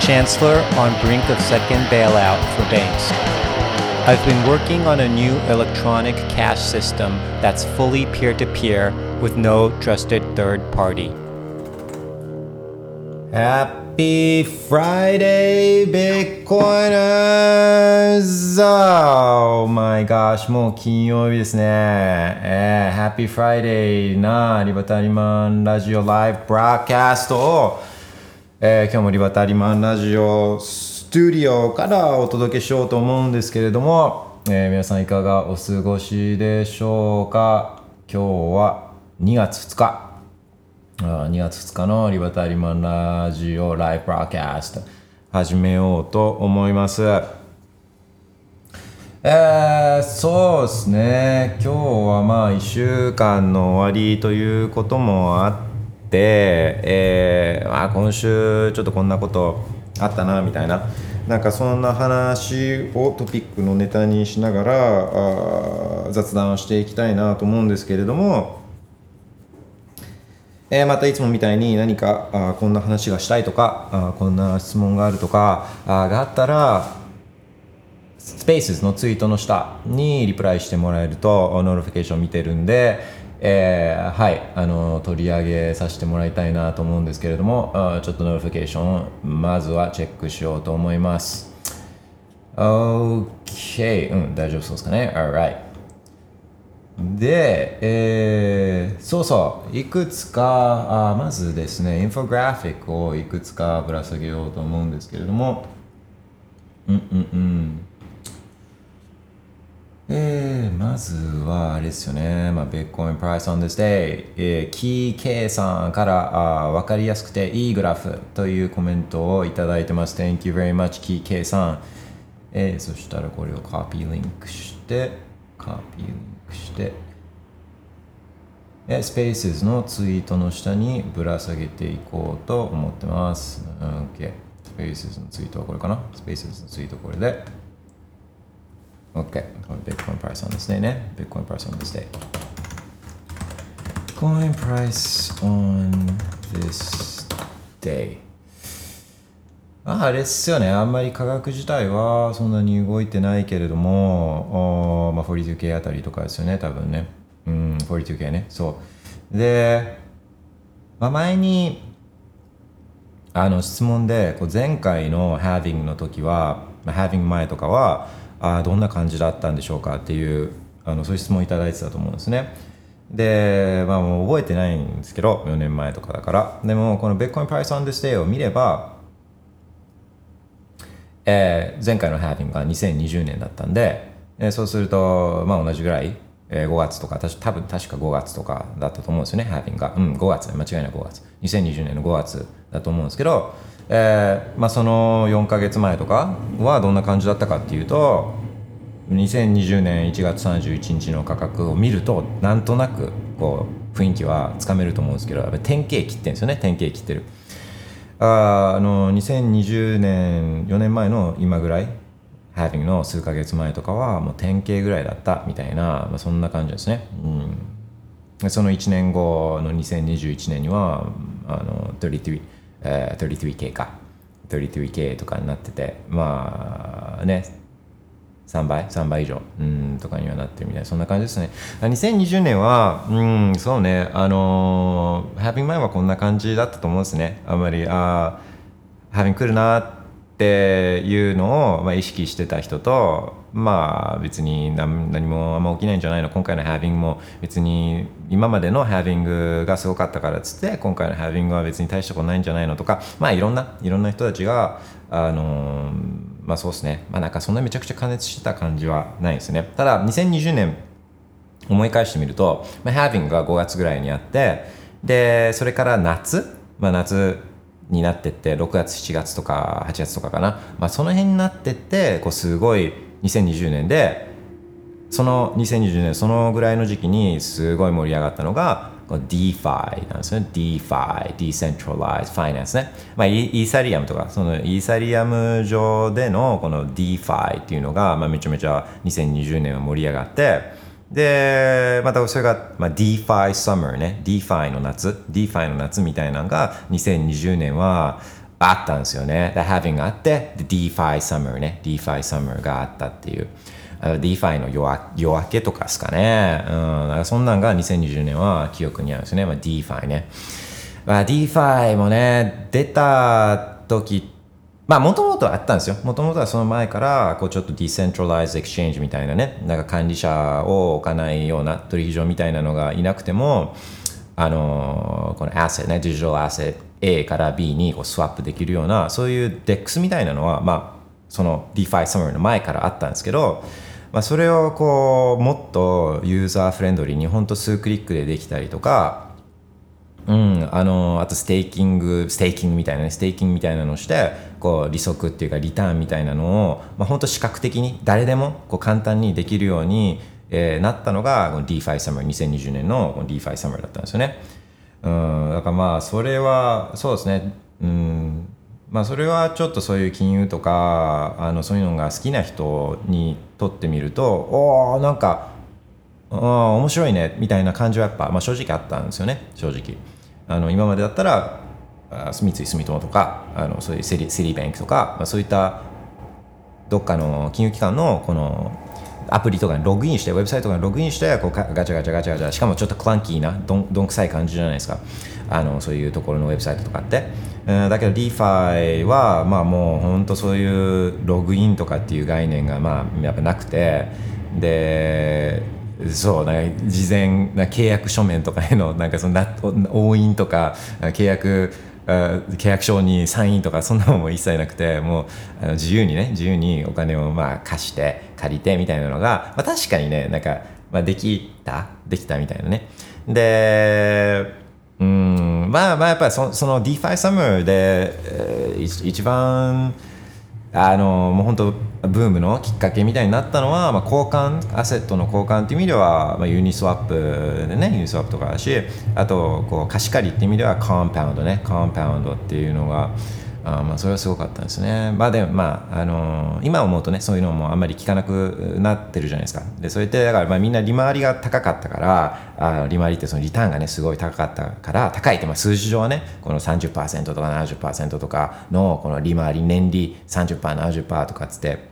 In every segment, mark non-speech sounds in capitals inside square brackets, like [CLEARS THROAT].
Chancellor on brink of second bailout for banks. I've been working on a new electronic cash system that's fully peer to peer with no trusted third party. Happy Friday, Bitcoiners! Oh my gosh, もう金曜日ですね。えー、Happy Friday なリバタリマンラジオライブブラーキャストを、 えー、今日もリバタリマンラジオスタジオからお届けしようと思うんですけれども、えー、皆さんいかがお過ごしでしょうか？今日は2月2日あ。2月2日のリバタリマンラジオライブブラーキャスト始めようと思います。えー、そうですね。今日はまあ1週間の終わりということもあって、えー、あ今週ちょっとこんなことあったなみたいな。なんかそんな話をトピックのネタにしながらあ雑談をしていきたいなと思うんですけれども、えー、またいつもみたいに何かあこんな話がしたいとかあこんな質問があるとかあがあったらスペースのツイートの下にリプライしてもらえると notification 見てるんで、えー、はいあの取り上げさせてもらいたいなと思うんですけれどもちょっと notification まずはチェックしようと思います。OK うん大丈夫そうですかね？Alright で、えー、そうそういくつかあまずですねインフォグラフィックをいくつかぶら下げようと思うんですけれども。うんうんうん。えー、まずはあれですよね、まあ、Bitcoin Price on this day、えー、キー K さんからあ分かりやすくていいグラフというコメントをいただいてます Thank you very much キー K さん、えー、そしたらこれをコピーリンクしてコピーリンクしてえスペースのツイートの下にぶら下げていこうと思ってます。OK。スペースのツイートはこれかな？スペースのツイートこれで。OK。これ Bitcoin price on this day ね。Bitcoin price on this day。Bitcoin price on this day。ああれっすよね。あんまり価格自体はそんなに動いてないけれども、まあ、42K あたりとかですよね、多分ね。うん、42K ね。そう。で、まあ、前に、あの質問で、こう前回の Having の時は、まあ、Having 前とかは、あどんな感じだったんでしょうかっていう、あのそういう質問をいただいてたと思うんですね。で、まあもう覚えてないんですけど、4年前とかだから。でも、この Bitcoin Price on this day を見れば、えー、前回の Having が2020年だったんで、えー、そうすると、まあ同じぐらい、えー、5月とかた、多分確か5月とかだったと思うんですよね、Having が。うん、5月、間違いない5月。2020年の5月だと思うんですけど、えー、まあその4か月前とかはどんな感じだったかっていうと、2020年1月31日の価格を見ると、なんとなくこう雰囲気はつかめると思うんですけど、やっぱ典型切ってるんですよね、典型切ってる。ああの2020年4年前の今ぐらい Having の数ヶ月前とかはもう典型ぐらいだったみたいな、まあ、そんな感じですね、うん、その1年後の2021年にはあの33、えー、33K か。33K とかになっててまあね3倍 ?3 倍以上。うんとかにはなってるみたいな。そんな感じですね。2020年はうんそうね。あのー、Having 前はこんな感じだったと思うんですね。あんまりあ Having 来るなっっていうのを、まあ、意識してた人とまあ別に何何もあんま起きないんじゃないの今回の Having も別に今までの Having がすごかったからっつって今回の Having は別に大したことないんじゃないのとかまあいろんないろんな人たちがあのまあそうですね。まあなんかそんなめちゃくちゃ加熱してた感じはないですね。ただ2020年思い返してみると、まあ、Having が5月ぐらいにあって、で、それから夏、まあ夏になってって6月7月とか8月とかかな、まあ、その辺になってってこうすごい2020年でその2020年そのぐらいの時期にすごい盛り上がったのが DeFi なんですよね。DeFi Decentralized Finance ね、まあ、イーサリアムとかそのイーサリアム上でのこの DeFi っていうのが、まあ、めちゃめちゃ2020年は盛り上がってで、またそれが、まあ、DeFi Summer ね、DeFi の夏、DeFi の夏みたいなのが2020年はあったんですよね。The Halving があって、DeFi Summer ね、DeFi Summer があったっていう。DeFi の夜夜明けとかですかね。うん、だからそんなんが2020年は記憶にあるんですよね。まあ、DeFi ね。まあ、DeFi もね、出た時って、まあ、もともとあったんですよ。もともとはその前から、こう、ちょっと decentralized exchange みたいなね、なんか管理者を置かないような取引所みたいなのがいなくても、あのこのアセットね、 digital asset A から B にこうスワップできるような、そういう DEX みたいなのは、まあ、その DeFi Summer の前からあったんですけど、まあ、それをこう、もっとユーザーフレンドリーに、ほんと数クリックでできたりとか、うん、あのあとステーキングステーキングみたいなねステーキングみたいなのをしてこう利息っていうかリターンみたいなのを、まあ、本当視覚的に誰でもこう簡単にできるように、えー、なったのがこの DeFi Summer 2020年のこの DeFi Summer だったんですよね、うん、だからまあそれはそうですねうんまあそれはちょっとそういう金融とかあのそういうのが好きな人にとってみるとおおなんか面白いねみたいな感じはやっぱ、まあ、正直あったんですよね正直。あの今までだったら三井住友とかあのそういうセリセリーバンクとか、まあ、そういったどっかの金融機関のこのアプリとかにログインしてウェブサイトとかにログインしてこうガチャガチャガチャガチャしかもちょっとクランキーなどんどんくさい感じじゃないですか。あのそういうところのウェブサイトとかって、えー、だけど DeFi はまあもう本当そういうログインとかっていう概念がまあやっぱなくて。でそうなんか事前な契約書面とかへのなんかその押印とか契約契約書にサインとかそんなのも一切なくてもう自由にね自由にお金をまあ貸して借りてみたいなのが、まあ、確かにねなんか、まあ、できたできたみたいなね。でうんまあまあやっぱりそその DeFi Summer で、えー、一番あのもう本当ブームのきっかけみたいになったのは、まあ、交換アセットの交換っていう意味では、まあ、ユニスワップでねユニスワップとかだしあとこう貸し借りっていう意味ではコンパウンドねコンパウンドっていうのがあまあそれはすごかったですね。まあでもまあ、あのー、今思うとねそういうのもあんまり聞かなくなってるじゃないですか。でそれってだからまあみんな利回りが高かったからあ利回りってそのリターンがねすごい高かったから高いってまあ数字上はねこの30%とか70%とかのこの利回り年利 30%70% とかっつって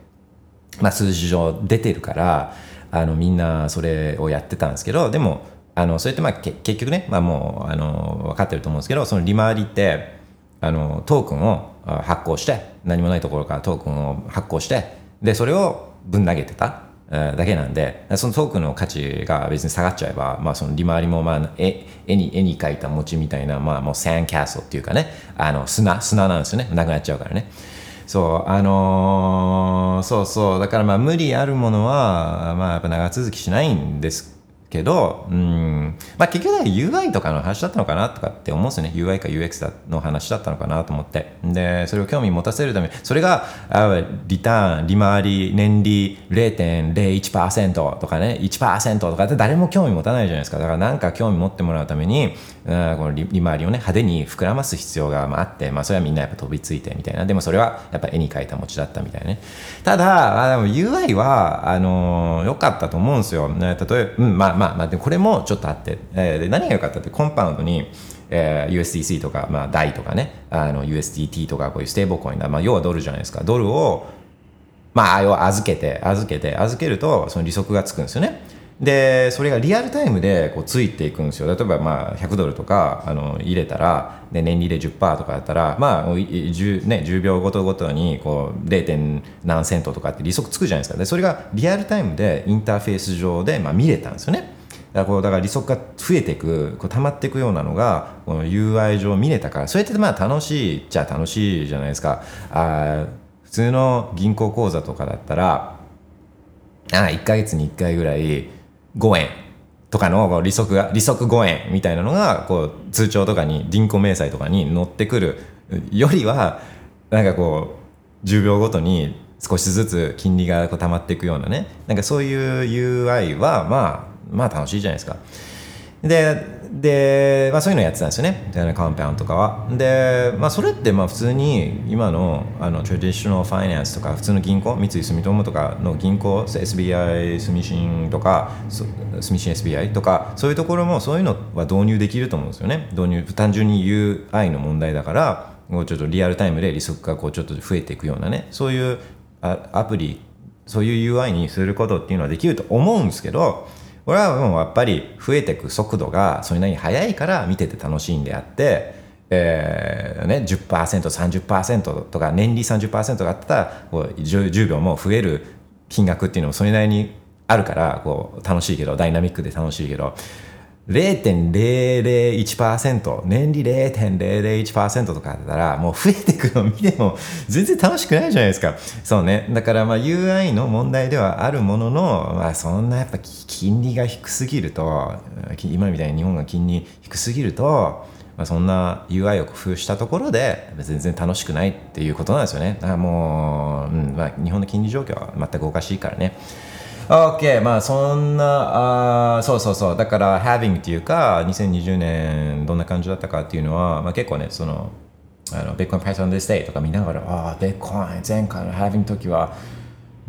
まあ数字上出てるからあのみんなそれをやってたんですけどでもあのそれってまあ結局ね、まあ、もうあの分かってると思うんですけどその利回りってあのトークンを発行して何もないところからトークンを発行してでそれをぶん投げてただけなんでそのトークンの価値が別に下がっちゃえば、まあ、その利回りも、まあ、絵に絵に描いた餅みたいな、まあ、もうサンキャストっていうかねあの砂砂なんですよね。なくなっちゃうからね。そうあのー、そうそう。だからまあ無理あるものは、まあ、やっぱ長続きしないんですけど、うん、まあ結局 UI とかの話だったのかなとかって思うんですよね。UI か UX の話だったのかなと思って。で、それを興味持たせるために、それが、あリターン、利回り、年利0.01%とかね、1%とかって誰も興味持たないじゃないですか。だからなんか興味持ってもらうために、うん、この利回りをね、派手に膨らます必要があって、まあそれはみんなやっぱ飛びついてみたいな。でもそれはやっぱ絵に描いた餅だったみたいなね。ただ、あでも UI は、あのー、良かったと思うんですよ。ね、例えば、うん、まあまあまあ、でこれもちょっとあって、えー、で何が良かったってコンパウンドに、えー、USDC とか、まあ、DAI とかね USDT とかこういうステーブルコインだ、まあ、要はドルじゃないですかドルをまあ要は預けて預けて預けるとその利息がつくんですよねでそれがリアルタイムでこうついていくんですよ。例えばまあ100ドルとかあの入れたらで年利で10%とかだったらまあ 10,、ね、10秒ごとごとにこう 0. 何セントとかって利息つくじゃないですか。でそれがリアルタイムでインターフェース上でまあ見れたんですよね。だからこうだから利息が増えていくこう溜まっていくようなのがこの UI 上見れたからそれってまあ楽しいっちゃ楽しいじゃないですか。あ普通の銀行口座とかだったらあ1か月に1回ぐらい5円とかの利息が利息5円みたいなのがこう通帳とかに銀行明細とかに載ってくる。よりはなんかこう10秒ごとに少しずつ金利がこう溜まっていくようなね。なんかそういう UI はまあまあ楽しいじゃないですか。でで、まあ、そういうのやってたんですよね。カンパウンとかは。で、まあ、それってまあ普通に今のあのトラディショナルファイナンスとか普通の銀行三井住友とかの銀行 SBI 住信とか住信 SBI とかそういうところもそういうのは導入できると思うんですよね。導入単純に UI の問題だからもうちょっとリアルタイムで利息がこうちょっと増えていくようなねそういうアプリそういう UI にすることっていうのはできると思うんですけどこれはもうやっぱり増えていく速度がそれなりに速いから見てて楽しいんであって、えーね、10%30% とか年利30%があったらこう 10, 10秒も増える金額っていうのもそれなりにあるからこう楽しいけどダイナミックで楽しいけど0.001%年利0.001%とかだったらもう増えていくのを見ても全然楽しくないじゃないですか。そうね。だからまあ UI の問題ではあるものの、まあ、そんなやっぱ金利が低すぎると今みたいに日本が金利低すぎるとまあ、そんな UI を工夫したところで全然楽しくないっていうことなんですよね。だからもう、うんまあ、日本の金利状況は全くおかしいからね。OK まあそんなあそうそうそうだから having っていうか2020年どんな感じだったかっていうのは、まあ、結構ねそのあの Bitcoin price on this day とか見ながらああビットコイン前回の having の時は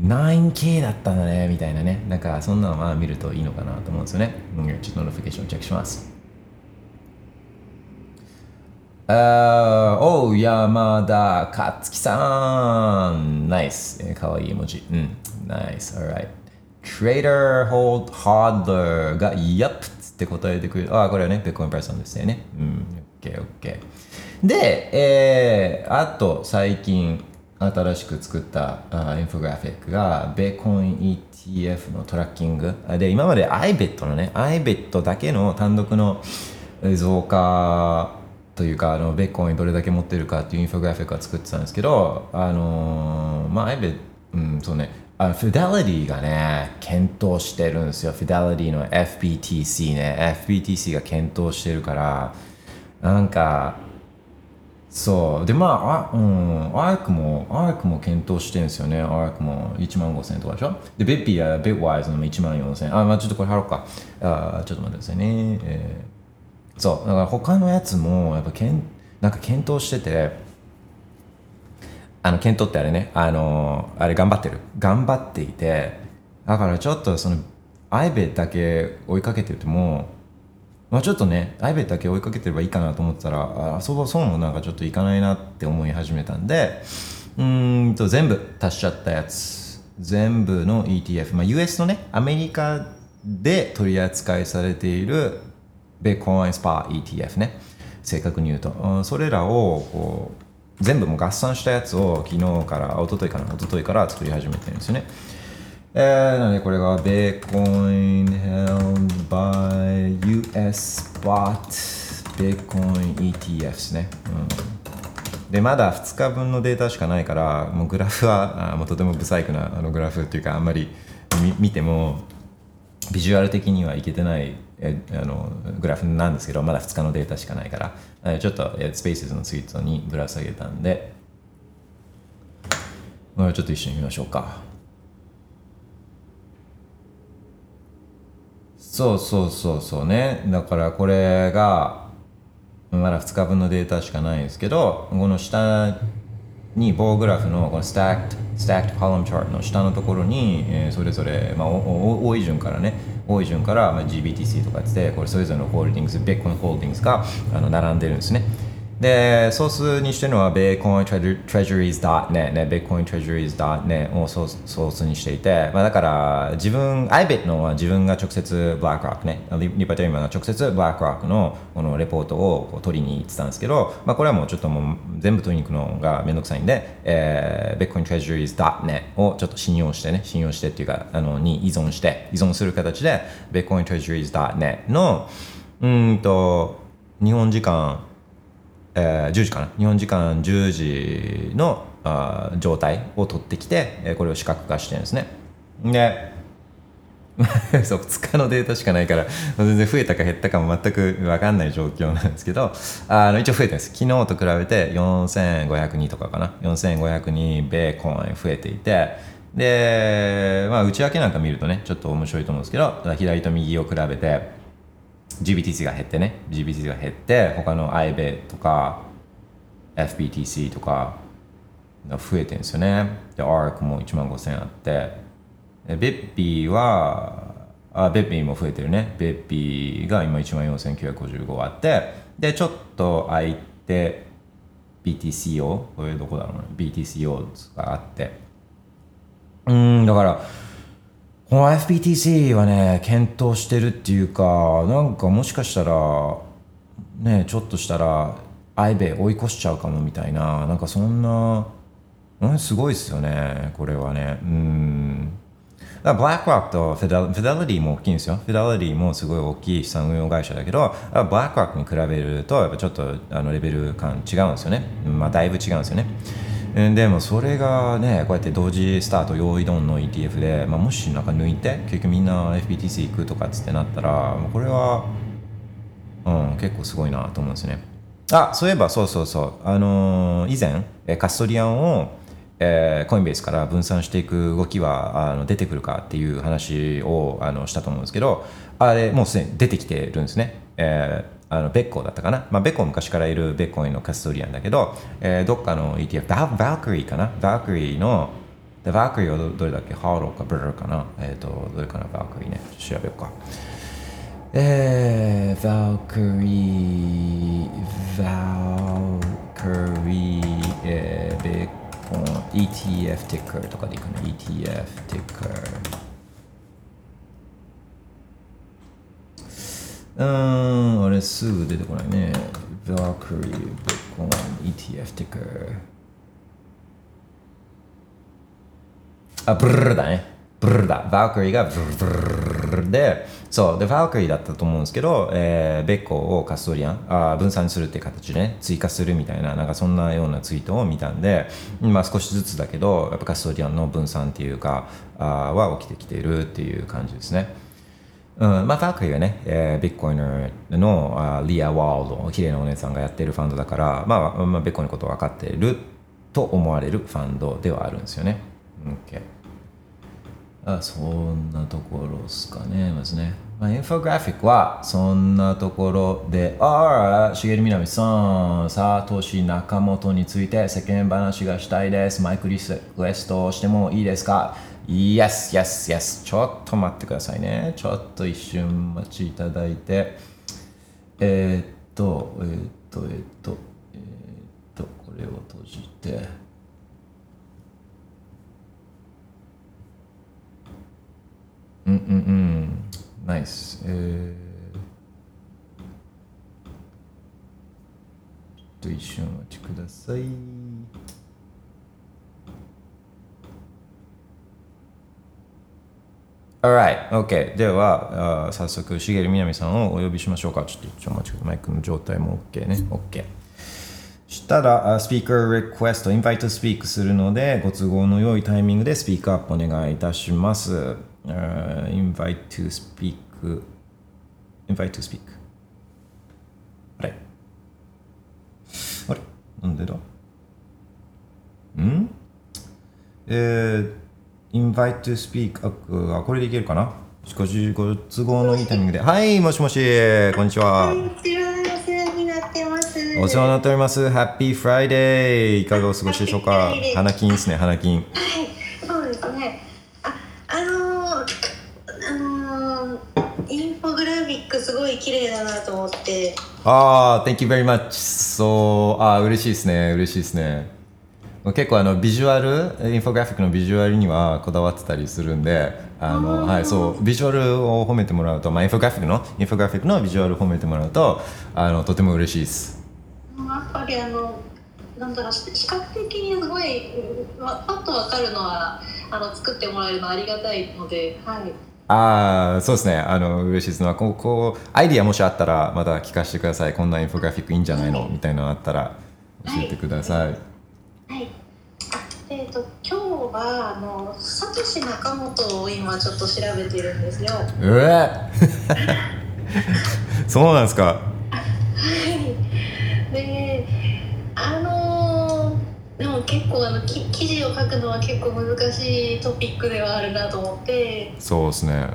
9K だったんだねみたいなねなんかそんなのまあ見るといいのかなと思うんですよね、うん、ちょっと notification チェックしますあおう、山田勝樹さん。ナイス。かわいい絵文字。うん。ナイス。alright. Trader Hold Hodler が Yup って答えてくれる。あ、これはね、ベッコンプレスさんですよね。うん、OK、OK。で、えー、あと最近新しく作ったあインフォグラフィックが、ベーコン ETF のトラッキング。で、今まで iBet のね、iBet だけの単独の増加というか、あのベーコンどれだけ持ってるかっていうインフォグラフィックを作ってたんですけど、あのー、まあ iBet、うん、そうね、あフィデリティがね、検討してるんですよ。フィデリティの FBTC ね。FBTC が検討してるから、なんか、そう。で、まあ、あうん、アークも、アークも検討してるんですよね。アークも1万5000とかでしょ？で、ベッピーやベッワイズのも1万4000。あ、まあちょっとこれ貼ろうか。あちょっと待ってくださいね。えー、そう。だから他のやつも、やっぱけん、なんか検討してて、あの、ケントってあれね、あの、あれ頑張ってる。頑張っていて、だからちょっとその、アイベだけ追いかけてても、まあちょっとね、アイベだけ追いかけてればいいかなと思ったら、あ、そうそうもなんかちょっといかないなって思い始めたんで、うんと全部足しちゃったやつ、全部の ETF、まあ US のね、アメリカで取り扱いされているベーコンスパー ETF ね、正確に言うと、それらをこう、全部も合算したやつを昨日から一昨日かな一昨日から作り始めてるんですよね。えー、なのでこれが Bitcoin held by US spot Bitcoin ETF ですね、うん、でまだ2日分のデータしかないからもうグラフはあもうとても不細工なあのグラフっていうかあんまり見てもビジュアル的にはいけてないえあのグラフなんですけどまだ2日のデータしかないから。ちょっとスペースのツイートにぶら下げたんで。ちょっと一緒に見ましょうか。そうそうそうそうね。だからこれがまだ2日分のデータしかないんですけどこの下に棒グラフのこの stack stack column chart の下のところに、えー、それぞれ、まあ、多い順からね多い順から、まあ、GBTC とかってこれそれぞれの holdings Bitcoin holdings があの並んでるんですね。で、ソースにしてるのは Bitcoin Treasuries.net ね、Bitcoin Treasuries.net をソースにしていて、まあ、だから自分、 IBIT のは自分が直接 BlackRock ね、リバタリマンが直接 BlackRock のこのレポートを取りに行ってたんですけど、まあ、これはもうちょっともう全部取りに行くのがめんどくさいんで、えー、Bitcoin Treasuries.net をちょっと信用してね、信用してっていうか、あの、に依存して、依存する形で Bitcoin Treasuries.net の、うんと、日本時間えー、10時かな？日本時間10時のあ状態を取ってきて、えー、これを視覚化してるんですね。で [LAUGHS] そう2日のデータしかないから全然増えたか減ったかも全く分かんない状況なんですけどあの一応増えてるんです。昨日と比べて4500人とかかな？4500人米コン増えていてで、まあ、内訳なんか見るとねちょっと面白いと思うんですけど左と右を比べて GBTC が減ってね GBTC が減って他の i b e とか FBTC とか増えてるんですよね。で ARC も1万5000あって。ベッピーはあベッピーも増えてるね。ベッピーが今1万4955あって。でちょっと空いて BTCO これどこだろうな。BTCO があって。うんだからこの FPTC はね検討してるっていうかなんかもしかしたらねちょっとしたらアイベ追い越しちゃうかもみたいななんかそんな、うん、すごいですよねこれはねうんだからブラックロックとフィデフィデリティも大きいんですよ。フィデリティもすごい大きい資産運用会社だけど、ブラックロックに比べると、やっぱちょっとあのレベル感違うんですよね。まあ、だいぶ違うんですよね。でもそれがね、こうやって同時スタート、用意ドンの ETF で、まあ、もしなんか抜いて、結局みんな FPTC 行くとかっつってなったら、これは、うん、結構すごいなと思うんですね。あ、そういえば、そうそうそう、あのー、以前、カストリアンを、えー、コインベースから分散していく動きはあの出てくるかっていう話をあのしたと思うんですけどあれもうすでに出てきてるんですね、えー、あのベッコーだったかな、まあ、ベッコー昔からいるベッコインのカストリアンだけど、えー、どっかの ETF ババークリーかな？バークリーのバークリーはどれだっけ？ハーローかブルーかな？えっ、ー、とどれかな？バークリーね。調べようか。えー、バークリーバークリー、えー、ベッコー ETF ticker とかでいくの？ETF ticker うーうんあれすぐ出てこないね。Valkyrie Bitcoin ETF ticker あブルルだね。ブルルだ。Valkyrie がブルルルで。そうで、ファークリーだったと思うんですけど、えー、ベッコをカストリアンあ分散するっていう形でね、追加するみたいな、なんかそんなようなツイートを見たんで、まあ少しずつだけど、やっぱカストリアンの分散っていうか、あは起きてきているっていう感じですね。うん、まあ、ファークリーはね、えー、ビッコインのあリア・ワールド、綺麗なお姉さんがやってるファンドだから、まあ、まあ、ビッコインのこと分かっていると思われるファンドではあるんですよね。OK。あそんなところですかね、まずね。まあ、インフォグラフィックはそんなところで、ああ、茂みなみさん、サトシ仲本について世間話がしたいです。マイクリスレストしてもいいですか？?Yes, yes, yes. ちょっと待ってくださいね。ちょっと一瞬待ちいただいて。えー、っと、えー、っと、えー、っと、え、っと、これを閉じて。うんうんうんナイス。えー、っと一瞬お待ちください。Alright, OK。では、早速、しげるみなみさんをお呼びしましょうか。ちょっと一応待ちください。マイクの状態も OK ね。OK。したら、スピーカーリクエスト、インバイトスピークするので、ご都合の良いタイミングでスピークアップお願いいたします。Uh, invite to speak invite to speak あれ？あれ？なんでだ？ん？えー、invite to speak あこれでいけるかな？ごご都合のいいタイミングで。はいもしもし。こんにちは。お世話になってます。お世話になっております。 Happy Friday いかがお過ごしでしょうか？花金ですね花金。はいそうですね。ああのインフォグラフィックすごい綺麗だなと思って。ああ Thank you very much そう。あ嬉しいですね嬉しいですね結構あのビジュアルインフォグラフィックのビジュアルにはこだわってたりするんであのはいそうビジュアルを褒めてもらうと、まあ、インフォグラフィックのインフォグラフィックのビジュアルを褒めてもらうとあのとても嬉しいですやっぱりあのなんだろう視覚的にすごいパッと分かるのはあの作ってもらえるのありがたいのではいああ、そうですね。あの、嬉しいですのこう、こう、アイディアもしあったら、また聞かせてください。こんなインフォグラフィックいいんじゃないの？みたいなのあったら、教えてください。はい。えっ、ー、と、今日は、あの、サトし仲本を今ちょっと調べてるんですよ。うえ [LAUGHS] そうなんですか？であのーでも結構あのき記事を書くのは結構難しいトピックではあるなと思って、そうですね。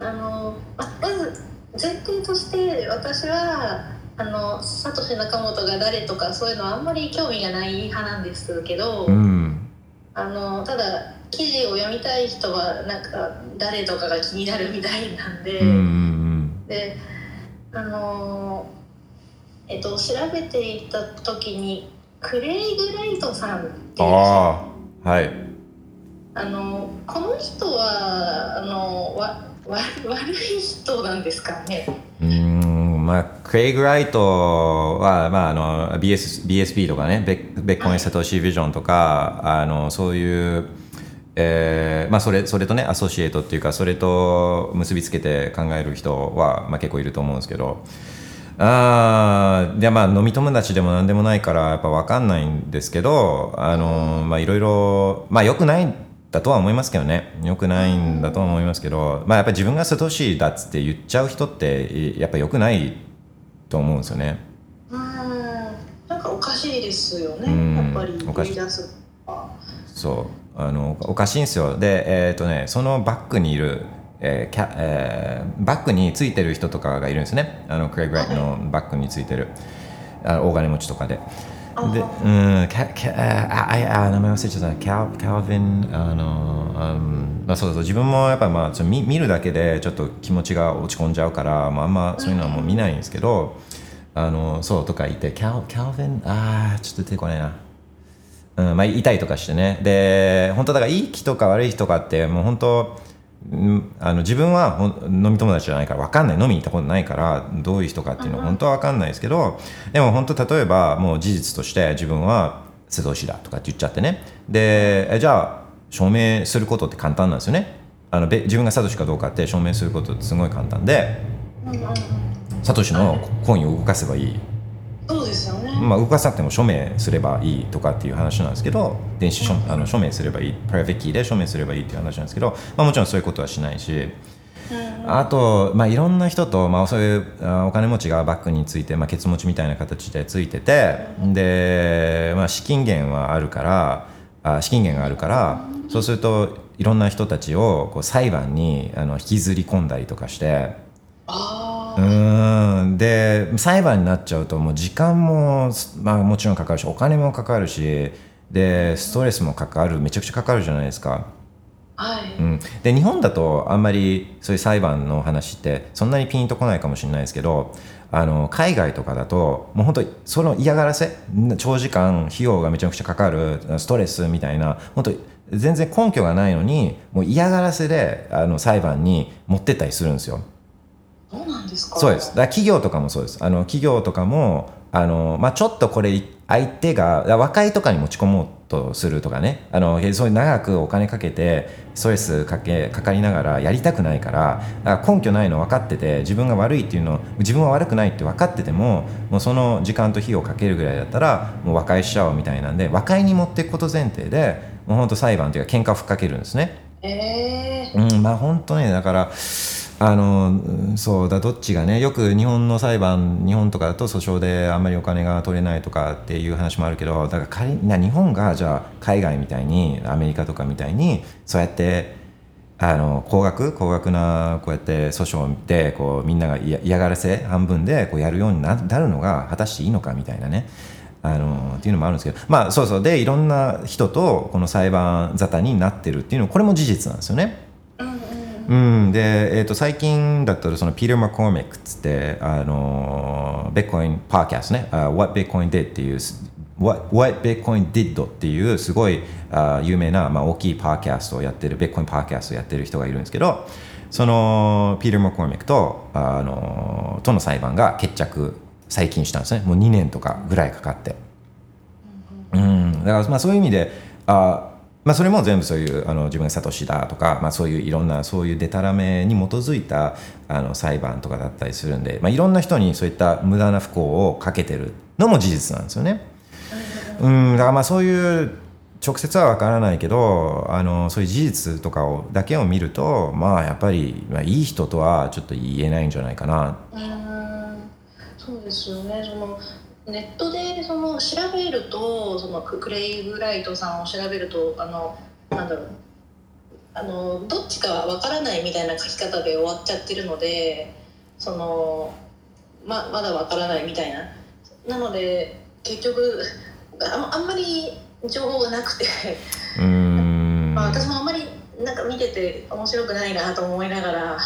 うんあのままず前提として私はあのサトシ仲本が誰とかそういうのはあんまり興味がない派なんですけど、うん。あのただ記事を読みたい人はなんか誰とかが気になるみたいなんで。うんうんであのーえっと調べていた時にクレイグ・ライトさんっていうああはい。あのこの人はあのわわ悪い人なんですかね。うーんまあクレイグ・ライトは、まあ、あの BS BSP とかねベッベコイン・サトシ・ビジョンとかあのそういう、えーまあ、それそれとねアソシエイトっていうかそれと結びつけて考える人は、まあ、結構いると思うんですけど。あでまあ飲み友達でも何でもないからやっぱ分かんないんですけどあのまあいろいろまあよくないだとは思いますけどね。よくないんだとは思いますけど。まあやっぱり自分がサトシだっつって言っちゃう人ってやっぱよくないと思うんですよね。うん。なんかおかしいですよね。うん。やっぱり言い出すそう。あのおかしいんですよ。でえっ、とねそのバックにいるえーキャえーバックについてる人とかがいるんですね。あのクレイグ・ライトのバックについてる。あ大金持ちとかで。あで、うん、キャキャあああ名前忘れちゃった。キャキャルヴィンあの、うんまあ、そうそう自分もやっぱまあちょ見見るだけでちょっと気持ちが落ち込んじゃうから、まあ、あんまそういうのはもう見ないんですけど、あのそうとか言ってキャキャルヴィンああちょっと出てこないな。うんまあ、いたりとかしてね。で本当だからいい人か悪い人かってもう本当うんあの自分は飲み友達じゃないから分かんない。飲みに行ったことないからどういう人かっていうのは本当は分かんないですけどでも本当例えばもう事実として自分はサトシだとかって言っちゃってね。でえじゃあ証明することって簡単なんですよね。あのべ自分がサトシかどうかって証明することってすごい簡単でサトシのコインを動かせばいいそうですよね、まあ、動かさなくても署名すればいいとかっていう話なんですけど電子署あの署名すればいいプライベートキーで署名すればいいっていう話なんですけど、まあ、もちろんそういうことはしないしあと、まあ、いろんな人と、まあ、そういうあお金持ちがバックについて、まあ、ケツ持ちみたいな形でついててで、まあ、資金源はあるからあ資金源があるからそうするといろんな人たちをこう裁判にあの引きずり込んだりとかして。あうーん。で裁判になっちゃうともう時間も、まあ、もちろんかかるしお金もかかるしでストレスもかかるめちゃくちゃかかるじゃないですか、あはい、うん、で日本だとあんまりそういう裁判の話ってそんなにピンとこないかもしれないですけどあの海外とかだともう本当にその嫌がらせ長時間費用がめちゃくちゃかかるストレスみたいな本当全然根拠がないのにもう嫌がらせであの裁判に持ってったりするんですよ。そうなんですか？そうです。だ企業とかもそうです。あの企業とかもあのまあちょっとこれ相手が和解とかに持ち込もうとするとかね、あのそういう長くお金かけてストレスかけかかりながらやりたくないから、だから根拠ないの分かってて自分が悪いっていうの自分は悪くないって分かってても、もうその時間と費用をかけるぐらいだったらもう和解しちゃおうみたいなんで和解に持っていくこと前提で、もう本当裁判というか喧嘩をふっかけるんですね。ええうん、まあ本当ねだからあのそうだどっちがねよく日本の裁判日本とかだと訴訟であんまりお金が取れないとかっていう話もあるけどだから仮な日本がじゃあ海外みたいにアメリカとかみたいにそうやってあの高額高額なこうやって訴訟でこうみんなが嫌がらせ半分でこうやるようにななるのが果たしていいのかみたいなね。あのっていうのもあるんですけど。まあそうそう。でいろんな人とこの裁判沙汰になってるっていうのこれも事実なんですよね。うん。で、えー、と最近だったらそのピーター・マコーミックっつってあのビットコインパーキャストね、uh, What Bitcoin Did っていう What, What Bitcoin Did っていうすごいあ有名な、まあ、大きいパーキャストをやってるビットコインパーキャストをやってる人がいるんですけどそのピーター・マコーミックとあのとの裁判が決着最近したんですね。もう2年とかぐらいかかって。うん、だからまあそういう意味であ、まあ、それも全部そういうあの自分がサトシだとか、まあ、そういういろんなそういうデタラメに基づいたあの裁判とかだったりするんで、まあ、いろんな人にそういった無駄な不幸をかけてるのも事実なんですよね。うん、だからまあそういう直接は分からないけどあのそういう事実とかをだけを見るとまあやっぱり、まあ、いい人とはちょっと言えないんじゃないかな。うーん。そうですよね。そのネットでその調べるとそのククレイグライトさんを調べるとあのなんだろう。あのどっちかはわからないみたいな書き方で終わっちゃってるのでそのままだわからないみたいな。なので結局ああんまり情報がなくて、うーん。まあ、私もあんまりなんか見てて面白くないなと思いながら。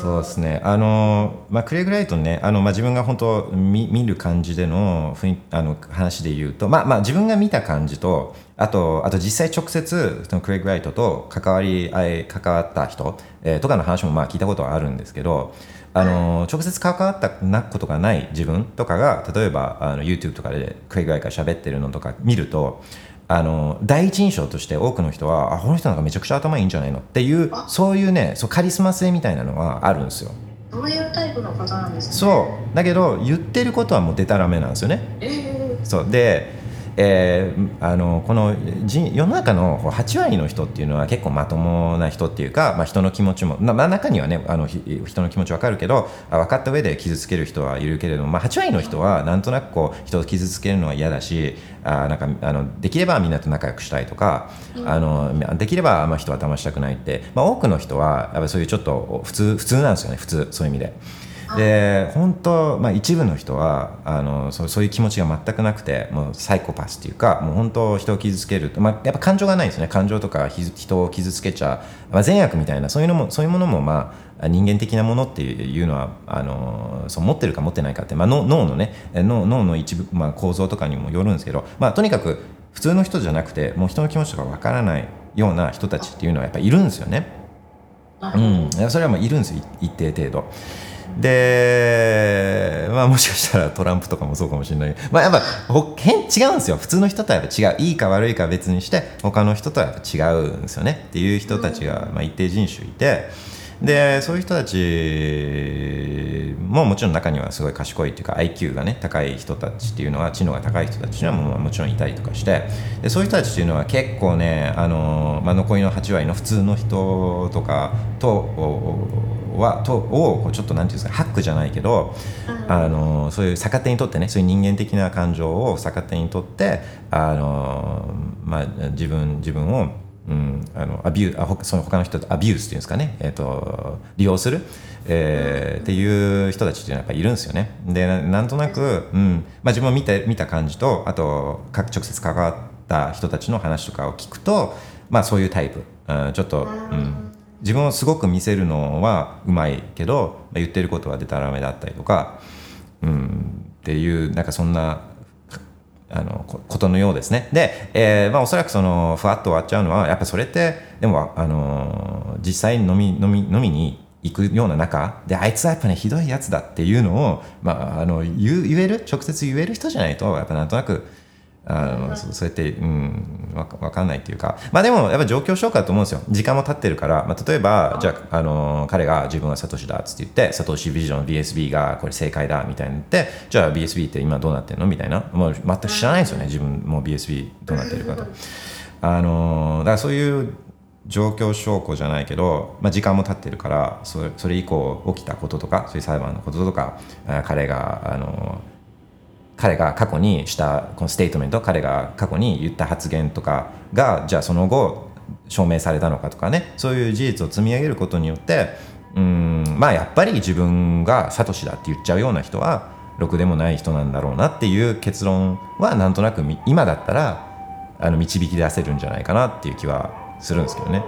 そうですね。あの、まあ、クレイグ・ライトねあの、まあ、自分が本当見見る感じでの雰囲あの話で言うと、まあまあ、自分が見た感じとあとあと実際直接そのクレイグ・ライトと関わり合い関わった人、えーとかの話もまあ聞いたことはあるんですけどあの直接関わったなことがない自分とかが例えばあの YouTube とかでクレイグ・ライトが喋ってるのとか見るとあの第一印象として多くの人はあこの人なんかめちゃくちゃ頭いいんじゃないのっていうそういうねそうカリスマ性みたいなのがあるんですよ。そういうタイプの方なんですね。そう。だけど言ってることはもうデタラメなんですよね。えそう。で、えーあのこの人世の中のこう8割の人っていうのは結構まともな人っていうか、まあ、人の気持ちも、まあ、中にはねあのひ人の気持ち分かるけどあ分かった上で傷つける人はいるけれども、まあ、8割の人はなんとなくこう人を傷つけるのは嫌だしあなんかあのできればみんなと仲良くしたいとか、あのできればあんま人は騙したくないって、まあ、多くの人はやっぱりそういうちょっと普通普通なんですよね普通そういう意味で。で本当、まあ、一部の人はあのそうそういう気持ちが全くなくてもうサイコパスっていうかもう本当人を傷つける、まあ、やっぱ感情がないんですね。感情とかひ人を傷つけちゃう、まあ、善悪みたいなそういうのもそういうものも、まあ、人間的なものっていうのはあのそう持ってるか持ってないかって、まあ、脳脳のね脳脳の一部、まあ、構造とかにもよるんですけど、まあ、とにかく普通の人じゃなくてもう人の気持ちとかわからないような人たちっていうのはやっぱいるんですよね。ーうん、それはもういるんですよ。い一定程度でまあもしかしたらトランプとかもそうかもしれない。まあやっぱほ変違うんですよ。普通の人とはやっぱ違う。いいか悪いかは別にして他の人とはやっぱ違うんですよね。っていう人たちが、まあ、一定人種いて。でそういう人たちももちろん中にはすごい賢いっていうか IQ がね高い人たちっていうのは知能が高い人たちにはもちろんいたりとかして。でそういう人たちっていうのは結構ねあの、まあ、残りの8割の普通の人とかとおはとをちょっとなんていうんですかハックじゃないけど、あのそういう逆手にとってねそういう人間的な感情を逆手にとってあの、まあ、自分自分をうん、あのアビューあほその他の人とアビュースっていうんですかね、えー、と利用する、えーっていう人たちっていうのはやっぱりいるんですよね。でななんとなく、うんまあ、自分を見た見た感じとあとか直接関わった人たちの話とかを聞くと、まあ、そういうタイプ、うん、ちょっと、うん、自分をすごく見せるのはうまいけど、まあ、言ってることはでたらめだったりとか、うん、っていうなんかそんなあのことのようですね。で、えーまあ、おそらくそのふわっと終わっちゃうのはやっぱそれってでもあの実際に飲み飲み飲みに行くような中であいつはやっぱねひどいやつだっていうのを、まあ、あの言言える？直接言える人じゃないとやっぱなんとなくあのそうやって、うん、わかかんないっていうか。まあでもやっぱ状況証拠だと思うんですよ。時間も経ってるから、まあ、例えばじゃあ、あの彼が自分はサトシだっつって言ってサトシビジョン BSB がこれ正解だみたいに言ってじゃあ BSB って今どうなってるの？みたいな。もう全く知らないんですよね。自分も BSB どうなってるかと。あのだからそういう状況証拠じゃないけど、まあ、時間も経ってるからそれそれ以降起きたこととかそういう裁判のこととか彼があの彼が過去にしたこのステートメント彼が過去に言った発言とかがじゃあその後証明されたのかとかねそういう事実を積み上げることによってうんまあやっぱり自分がサトシだって言っちゃうような人はろくでもない人なんだろうなっていう結論はなんとなく今だったらあの導き出せるんじゃないかなっていう気はするんですけどね。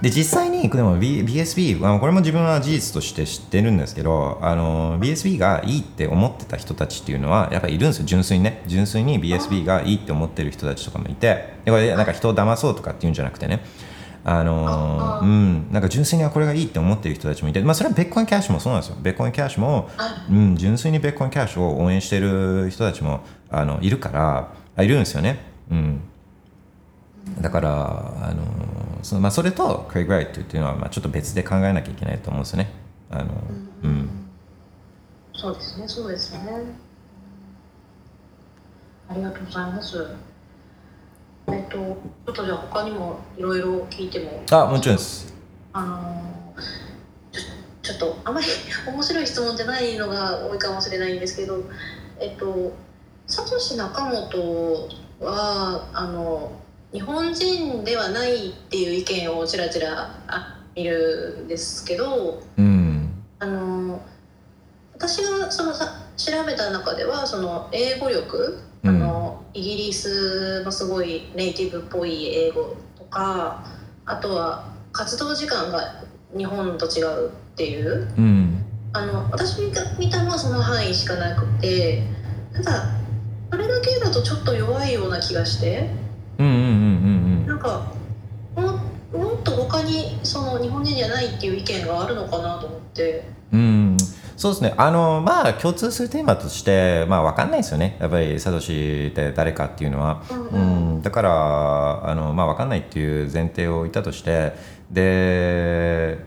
で実際にでも B- BSB これも自分は事実として知ってるんですけどあの BSB がいいって思ってた人たちっていうのはやっぱりいるんですよ。純粋にね。純粋に BSB がいいって思ってる人たちとかもいて。でこれなんか人を騙そうとかっていうんじゃなくてね。あのうん、なんか純粋にはこれがいいって思ってる人たちもいて、まあ、それはベッコインキャッシュもそうなんですよ。ベッコインキャッシュも、うん、純粋にベッコインキャッシュを応援してる人たちもあのいるからあいるんですよね、うん、だから、あのそのまあ、それとクレイグ・ライトっていうのは、まあ、ちょっと別で考えなきゃいけないと思うんですよね。あのうん。そうですね。そうですね。ありがとうございます。えっとちょっとじゃあ他にもいろいろ聞いても。あもちろんです。あのちょちょっとあまり [LAUGHS] 面白い質問じゃないのが多いかもしれないんですけどえっとサトシ仲本はあの日本人ではないっていう意見をちらちらあ見るんですけどうん。あの私がそのさ調べた中ではその英語力、うん。あのイギリスのすごいネイティブっぽい英語とかあとは活動時間が日本と違うっていう。うん。あの私が見たのはその範囲しかなくてただそれだけだとちょっと弱いような気がしてなんかももっと他にその日本人じゃないっていう意見があるのかなと思って。うん。そうですね。あのまあ共通するテーマとしてまあ分かんないですよね。やっぱりサトシって誰かっていうのは、うんううん。ん、だからあのまあ分かんないっていう前提を置いたとして。で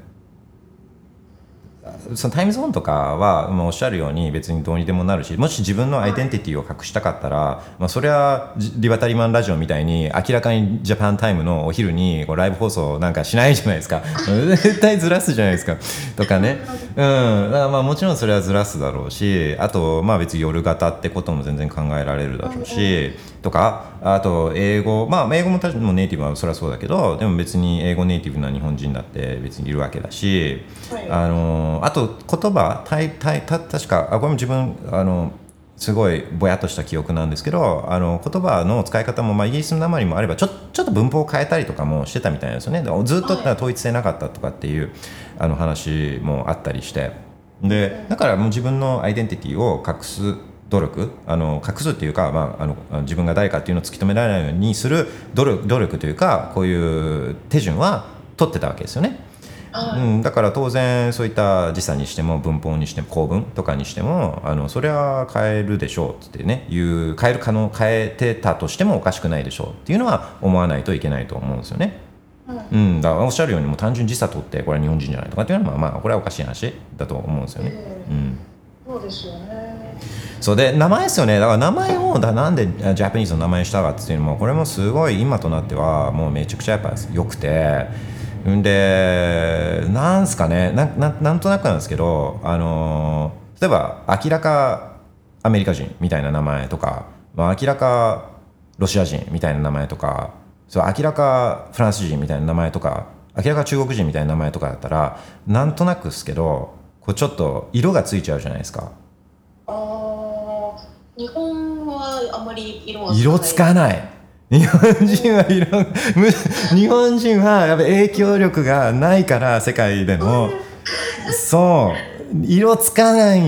そのタイムゾーンとかは、まあ、おっしゃるように別にどうにでもなるしもし自分のアイデンティティを隠したかったら、まあ、それはリバタリマンラジオみたいに明らかにジャパンタイムのお昼にこうライブ放送なんかしないじゃないですか。絶対ずらすじゃないですか。とかね、うん、だからまあもちろんそれはずらすだろうしあとまあ別に夜型ってことも全然考えられるだろうしとかあと英語まあ英語も確かにネイティブはそれはそうだけどでも別に英語ネイティブな日本人だって別にいるわけだし。はい。あのあと言葉たいたいた確かあこれも自分あのすごいぼやっとした記憶なんですけどあの言葉の使い方も、まあ、イギリスの訛りもあればちょちょっと文法を変えたりとかもしてたみたいなんですよね。でずっとはい。統一性なかったとかっていうあの話もあったりして。でだからもう自分のアイデンティティを隠す努力あの隠すっていうか、まあ、あの自分が誰かっていうのを突き止められないようにする努力努力というかこういう手順は取ってたわけですよね。はいうん、だから当然そういった時差にしても文法にしても構文とかにしてもあのそれは変えるでしょうってねいう変える可能変えてたとしてもおかしくないでしょうっていうのは思わないといけないと思うんですよね。うん、だからおっしゃるようにもう単純に時差取ってこれは日本人じゃないとかっていうのはまあまあこれはおかしい話だと思うんですよね。えうんえそうですよね。そうで名前ですよね。だから名前をだなんでジャパニーズの名前にしたかっていうのもこれもすごい今となってはもうめちゃくちゃやっぱ良くて。んでなんすかね。なななんとなくなんですけどあの例えば明らかアメリカ人みたいな名前とか、まあ、明らかロシア人みたいな名前とかそう明らかフランス人みたいな名前とか明らか中国人みたいな名前とかだったらなんとなくですけどこうちょっと色がついちゃうじゃないですか。ああ、日本はあまり色は色つかない。[LAUGHS] 日本人は色む日本人はやっぱ影響力がないから世界での [LAUGHS] そう。色つかないっ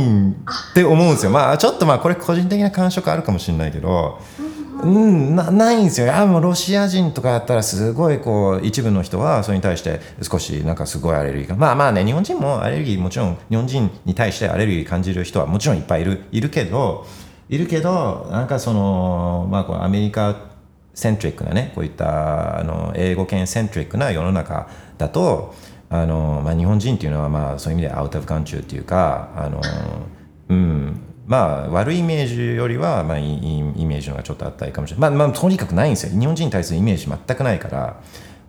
て思うんですよ。まあちょっとまあこれ個人的な感触あるかもしれないけど。うんうんなないんですよ。あもうロシア人とかだったらすごいこう一部の人はそれに対して少しなんかすごいアレルギーがまあまあね日本人もアレルギーもちろん日本人に対してアレルギー感じる人はもちろんいっぱいいるいるけどいるけどなんかそのまあこうアメリカセントリックなねこういったあの英語圏セントリックな世の中だとあの、まあ、日本人っていうのはまあそういう意味でアウト・オブ・カンチューっていうかあの、うん、まあ悪いイメージよりはまあいいイメージの方がちょっとあったりかもしれない、まあ、まあとにかくないんですよ。日本人に対するイメージ全くないから。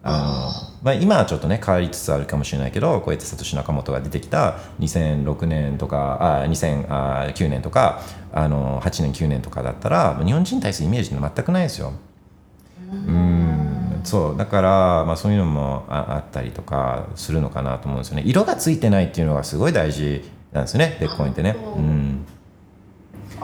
あの、まあ、今はちょっとね変わりつつあるかもしれないけどこうやってサトシ・ナカモトが出てきた2006年とかあ2009年とかあの8年9年とかだったら日本人に対するイメージって全くないですよ。うん。そう。だから、まあ、そういうのもああったりとかするのかなと思うんですよね。色がついてないっていうのがすごい大事なんですよね。ベッコインってね。う。うんん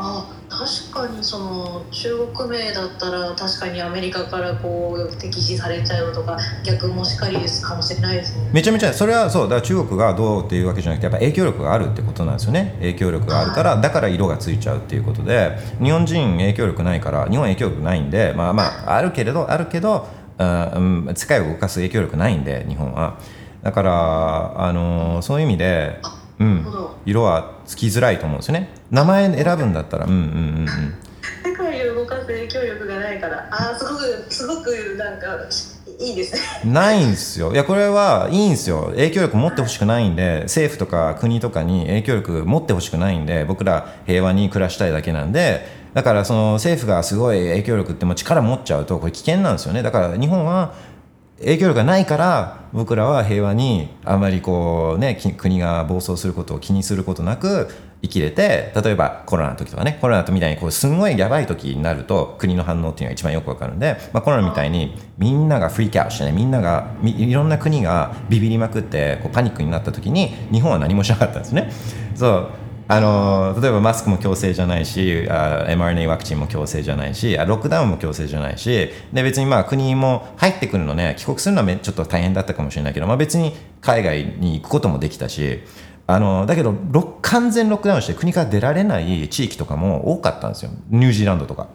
あ確かにその中国名だったら確かにアメリカからこう敵視されちゃうとか逆もしかりですかもしれないですね。めちゃめちゃそれはそうだから中国がどうっていうわけじゃなくてやっぱ影響力があるってことなんですよね。影響力があるからだから色がついちゃうっていうことで日本人影響力ないから日本影響力ないんでまあまああるけれどあるけどあうん世界を動かす影響力ないんで日本は。だからあのそういう意味で、うん。色はつきづらいと思うんですよね。名前選ぶんだったらうんうんうんうん。世界を動かす影響力がないからあーすごくすごくなんかいいですね。ないんですよ。いやこれはいいんですよ。影響力持ってほしくないんで政府とか国とかに影響力持ってほしくないんで僕ら平和に暮らしたいだけなんでだからその政府がすごい影響力ってもう力持っちゃうとこれ危険なんですよね。だから日本は影響力がないから僕らは平和にあまりこうね国が暴走することを気にすることなく生きれて例えばコロナの時とかねコロナみたいにこうすんごいやばい時になると国の反応っていうのが一番よくわかるんで、まあ、コロナみたいにみんながフリークアウトしてねみんながいろんな国がビビりまくってこうパニックになった時に日本は何もしなかったんですね。そうあの例えばマスクも強制じゃないしあ mRNA ワクチンも強制じゃないしあロックダウンも強制じゃないしで別にまあ国も入ってくるのね帰国するのはめちょっと大変だったかもしれないけど、まあ、別に海外に行くこともできたしあのだけどロ完全ロックダウンして国から出られない地域とかも多かったんですよ。ニュージーランドとか。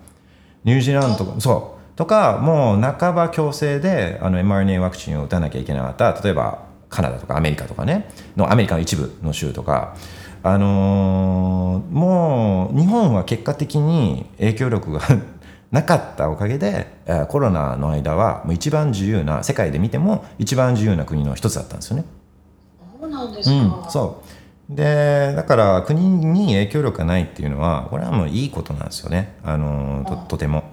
ニュージーランドとかそう。とかもう半ば強制であの mRNA ワクチンを打たなきゃいけなかった例えばカナダとかアメリカとかねのアメリカの一部の州とかあのーもう日本は結果的に影響力がなかったおかげでえーコロナの間はもう一番自由な世界で見ても一番自由な国の一つだったんですよね。そうなんですうんか、、そう。でだから国に影響力がないっていうのはこれはもういいことなんですよね。あのーととても。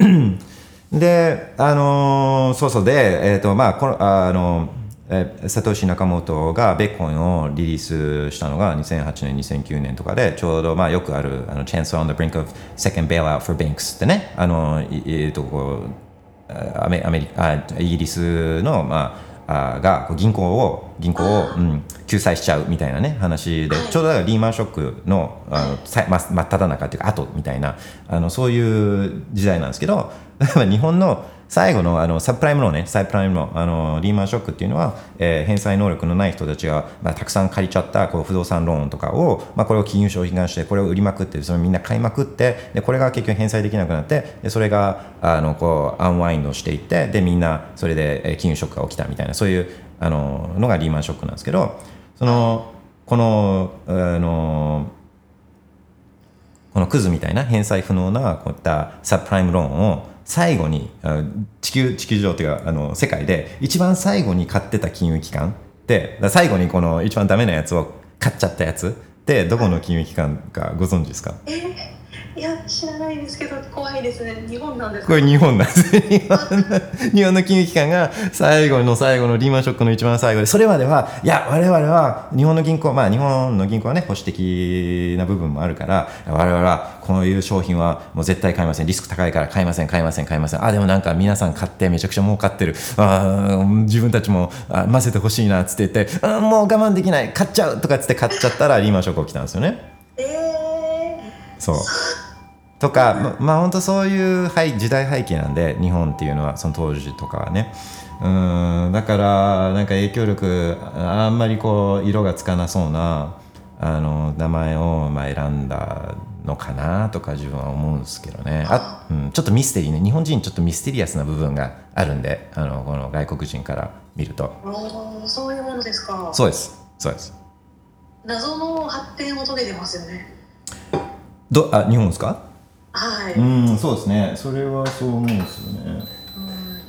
[CLEARS THROAT] であのーそうそう。で、えーとまあ、このあのえーサトシ・ナカモトがベッコンをリリースしたのが2008年2009年とかでちょうどまあよくあるあの Chance on the brink of second bailout for banks ってねあのいえーとこうアメアメリカあイギリスの、まあ、あが銀行を銀行を、うん、救済しちゃうみたいなね話でちょうどだからリーマンショックのあのさま真っ只中っていうか後みたいなあのそういう時代なんですけど [LAUGHS] 日本の最後のあのサプライムローンねサプライムローンあのリーマンショックっていうのは、えー返済能力のない人たちが、まあ、たくさん借りちゃったこう不動産ローンとかを、まあ、これを金融商品化してこれを売りまくってそれみんな買いまくってでこれが結局返済できなくなってでそれがあのこうアンワインドしていってでみんなそれで金融ショックが起きたみたいなそういうあののがリーマンショックなんですけどそのこのあのこのクズみたいな返済不能なこういったサプライムローンを最後にあ地球地球上というかあの世界で一番最後に買ってた金融機関でだから最後にこの一番ダメなやつを買っちゃったやつってどこの金融機関かご存知ですか？えーいや知らないですけど怖いですね。日本なんですか？これ日本なんです。[LAUGHS] 日本の日本の金融機関が最後の最後のリーマンショックの一番最後でそれまではいや我々は日本の銀行まあ日本の銀行はね保守的な部分もあるから我々はこういう商品はもう絶対買いません。リスク高いから買いません買いません買いません。あでもなんか皆さん買ってめちゃくちゃ儲かってる。あー自分たちもあ混ぜてほしいなっつって言ってあーもう我慢できない買っちゃうとかっつって買っちゃったらリーマンショック起きたんですよね。えそう。とかままあ本当そういう背時代背景なんで日本っていうのはその当時とかはね。うんだからなんか影響力あんまりこう色がつかなそうなあの名前をまあ選んだのかなとか自分は思うんですけどね。あ、うん、ちょっとミステリーね。日本人ちょっとミステリアスな部分があるんであのこの外国人から見ると。そういうものですか。そうです。そうです。謎の発展を遂げてますよね。どあ日本ですか？はい、ううんんそうですね。それはそう思うんですよね。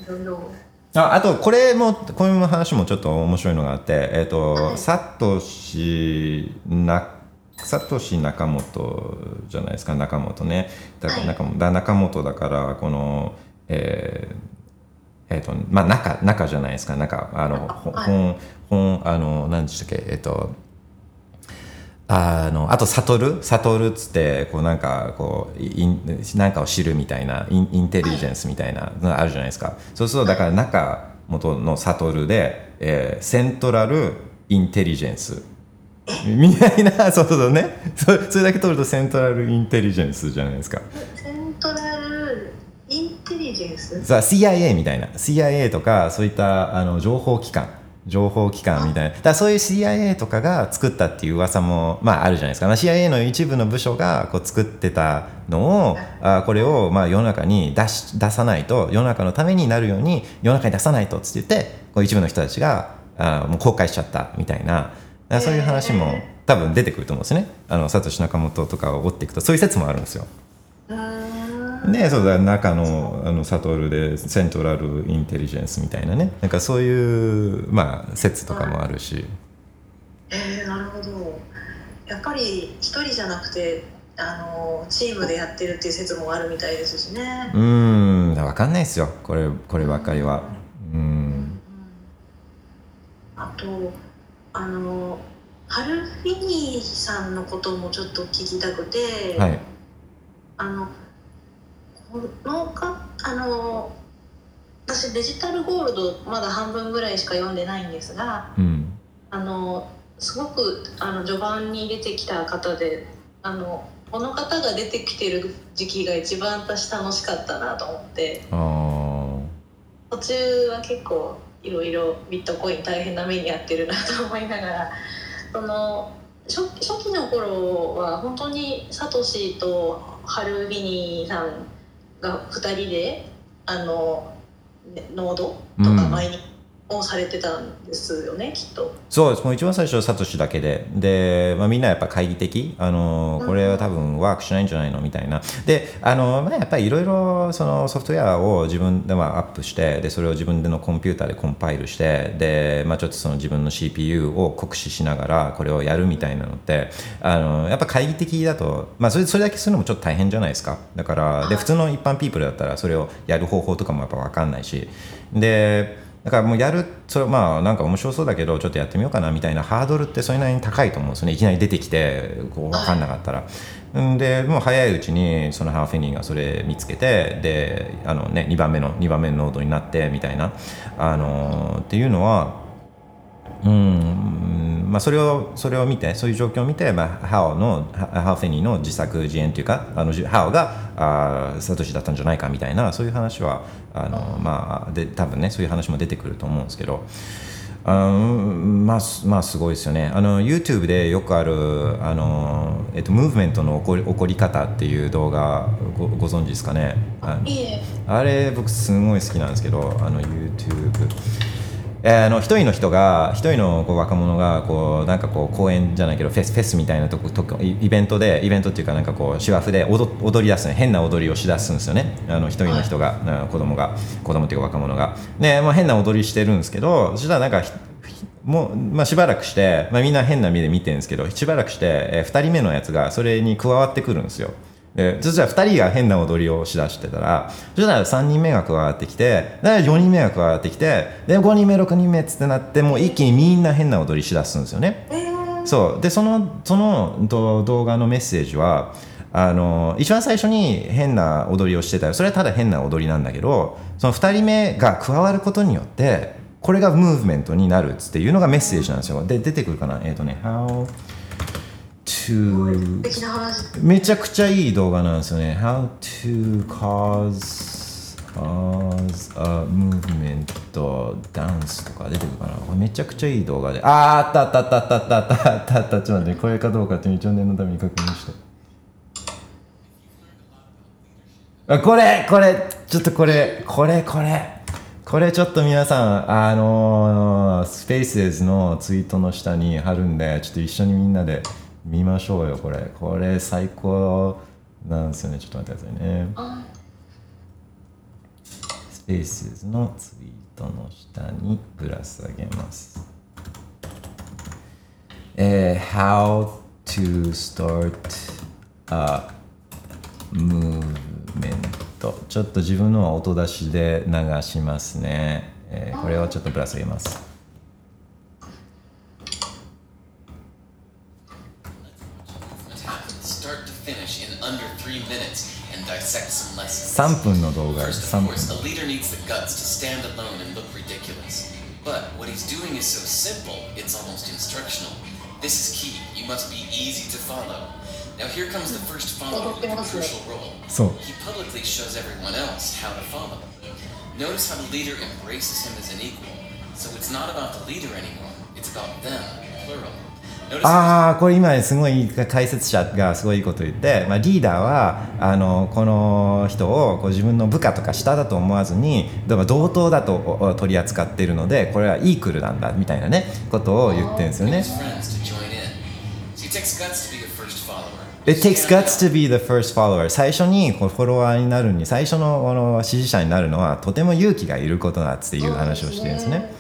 いろいろ。ああとこれもこういう話もちょっと面白いのがあって、えっとはい。サトシなサトシ中本じゃないですか中本ね。だからはい。中本,、だ中本だからこのえーえっとまあ中中じゃないですか。中あの本本あの何でしたっけ？えっとあのあと悟る？悟るっつってこうなんかこうインなんかを知るみたいなインインテリジェンスみたいなのがあるじゃないですか。そうするとだから中本の悟るで、えーセントラルインテリジェンスみたいな [LAUGHS] そうそうね。そそれだけ取るとセントラルインテリジェンスじゃないですか。セントラルインテリジェンス？さあ CIA みたいな。CIA とかそういったあの情報機関。情報機関みたいな。だそういう CIA とかが作ったっていう噂もまああるじゃないですか、まあ、CIA の一部の部署がこう作ってたのをあこれをまあ世の中に出し出さないと世の中のためになるように世の中に出さないとっつって言ってこう一部の人たちがあもう公開しちゃったみたいなそういう話も多分出てくると思うんですね。あのサトシ・ナカモトとかを追っていくとそういう説もあるんですよ。ねそうだ中のあのサトルでセントラルインテリジェンスみたいなね。なんかそういうまあ説とかもあるし。えー、なるほど。やっぱり一人じゃなくてあのチームでやってるっていう説もあるみたいですしね。うーん。分かんないですよ。これこればっかりは。うん。あとあのハルフィニーさんのこともちょっと聞きたくて、はい。あのこのかあの私デジタルゴールドまだ半分ぐらいしか読んでないんですがうん。あのすごくあの序盤に出てきた方であのこの方が出てきてる時期が一番私楽しかったなと思って途中は結構いろいろビットコイン大変な目に遭ってるなと思いながらその初初期の頃は本当にサトシとハルビニーさんが2人であのねノードとかうん。マイニングをされてたんですよね、きっと。そうです。もう一番最初はサトシだけで。で、まあ、みんなやっぱ懐疑的。あのこれは多分ワークしないんじゃないの？みたいな。であの、まあ、やっぱりいろいろそのソフトウェアを自分でまあアップしてでそれを自分でのコンピューターでコンパイルしてで、まあ、ちょっとその自分の CPU を酷使しながらこれをやるみたいなのってあのやっぱ懐疑的だと、まあ、それそれだけするのもちょっと大変じゃないですか。だからで普通の一般ピープルだったらそれをやる方法とかもやっぱ分かんないし。でだからもうやるそれまあなんか面白そうだけどちょっとやってみようかなみたいなハードルってそれなりに高いと思うんですよねいきなり出てきてこう分かんなかったら。んでもう早いうちにそのハーフェニーがそれ見つけてであの、ね、2番目の2番目のノードになってみたいなあのっていうのはうんまあ、それをそれを見てそういう状況を見て、まあ、ハオのハハオフェニーの自作自演というかあのじハオがあーサトシだったんじゃないかみたいなそういう話はあの、まあ、で多分ねそういう話も出てくると思うんですけど。あのまあ、すまあすごいですよね。あの YouTube でよくあるあの、えっと、ムーブメントの起こり起こり方っていう動画ごご存知ですかね？ああれ僕すごい好きなんですけどあの YouTube えーあの一人の人が一人のこう若者がこうなんかこう公演じゃないけどフェスフェスみたいなとことこイイベントでイベントっていうかなんかこうシワフで踊踊り出すね変な踊りをしだすんですよね。あの一人の人が、うん子供が子供っていうか若者が。ねまあ変な踊りしてるんですけどそしたらなんかもう、まあ、しばらくして、まあ、みんな変な目で見てるんですけどしばらくして、え2人目のやつがそれに加わってくるんですよでそしたら2人が変な踊りをしだしてたらそしたら3人目が加わってきてで4人目が加わってきてで5人目6人目っつってなってもう一気にみんな変な踊りしだすんですよね。そう。でそのその動画のメッセージはあの一番最初に変な踊りをしてたらそれはただ変な踊りなんだけどその2人目が加わることによってこれがムーブメントになるっつっていうのがメッセージなんですよ。で出てくるかな？えっ、とね How 素 to めちゃくちゃいい動画なんですよね。How to cause, cause a movement dance とか出てくるかな。めちゃくちゃいい動画で。あーあったあったあったあったあったあった。あったちょっと待ってこれかどうかって一応念のために確認して。これこれちょっとこれこれこれ。これちょっと皆さん、あのー、スペースのツイートの下に貼るんで、ちょっと一緒にみんなで見ましょうよこれ。これ最高なんですよね。ちょっと待ってくださいね。あ。スペースズのツイートの下にプラス上げます。えー How to start a movement ちょっと自分のは音出しで流しますね、えーこれをちょっとプラス上げます finish in under three minutes and dissect some lessons. 3分の動画で First, す3 of 分 course, a leader needs the guts to stand alone and look ridiculous. But what he's doing is so simple, it's almost instructional. This is key. You must be easy to follow. Now here comes the first follower with a crucial role. そう He publicly shows everyone else how to follow. Notice how the leader embraces him as an equal. So it's not about the leader anymore. It's about them, plural. ああこれ今すごい解説者がすごいいいこと言って、まあ、リーダーはあのこの人をこう自分の部下とか下だと思わずに同等だとお取り扱っているのでこれはイークルなんだみたいなねことを言ってるんですよね。It takes guts to be the first follower. 最初にこうフォロワーになるに最初のあの支持者になるのはとても勇気がいることだっていう話をしてるんですね.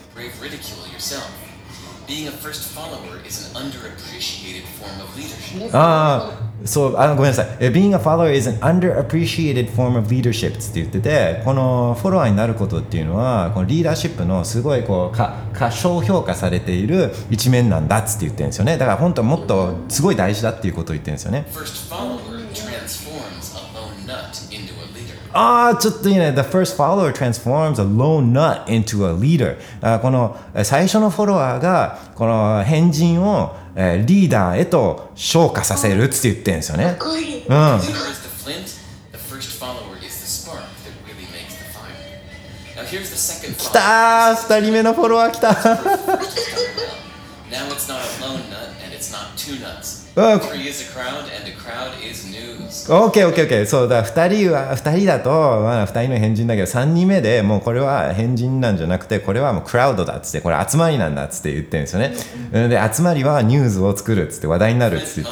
ああ、そう、あのごめんなさい。Being a follower is an underappreciated form of leadership って言ってて、このフォロワーになることっていうのは、このリーダーシップのすごいこう、か過小評価されている一面なんだっ,て言ってんですよね。だから本当はもっとすごい大事だっていうことを言ってるんですよね。ああ、ちょっといいね。The first follower transforms この最初のフォロワーが、この変人をリーダーへと昇華させるって言ってるんですよね。うん。来たー !2 人目のフォロワー来たー [LAUGHS] OKOKOK そうだ2人は2人だと、まあ、2人の変人だけど3人目でもうこれは変人なんじゃなくてこれはもうクラウドだっつってこれ集まりなんだっつって言ってるんですよね。で集まりはニュースを作るっつって話題になるっつって言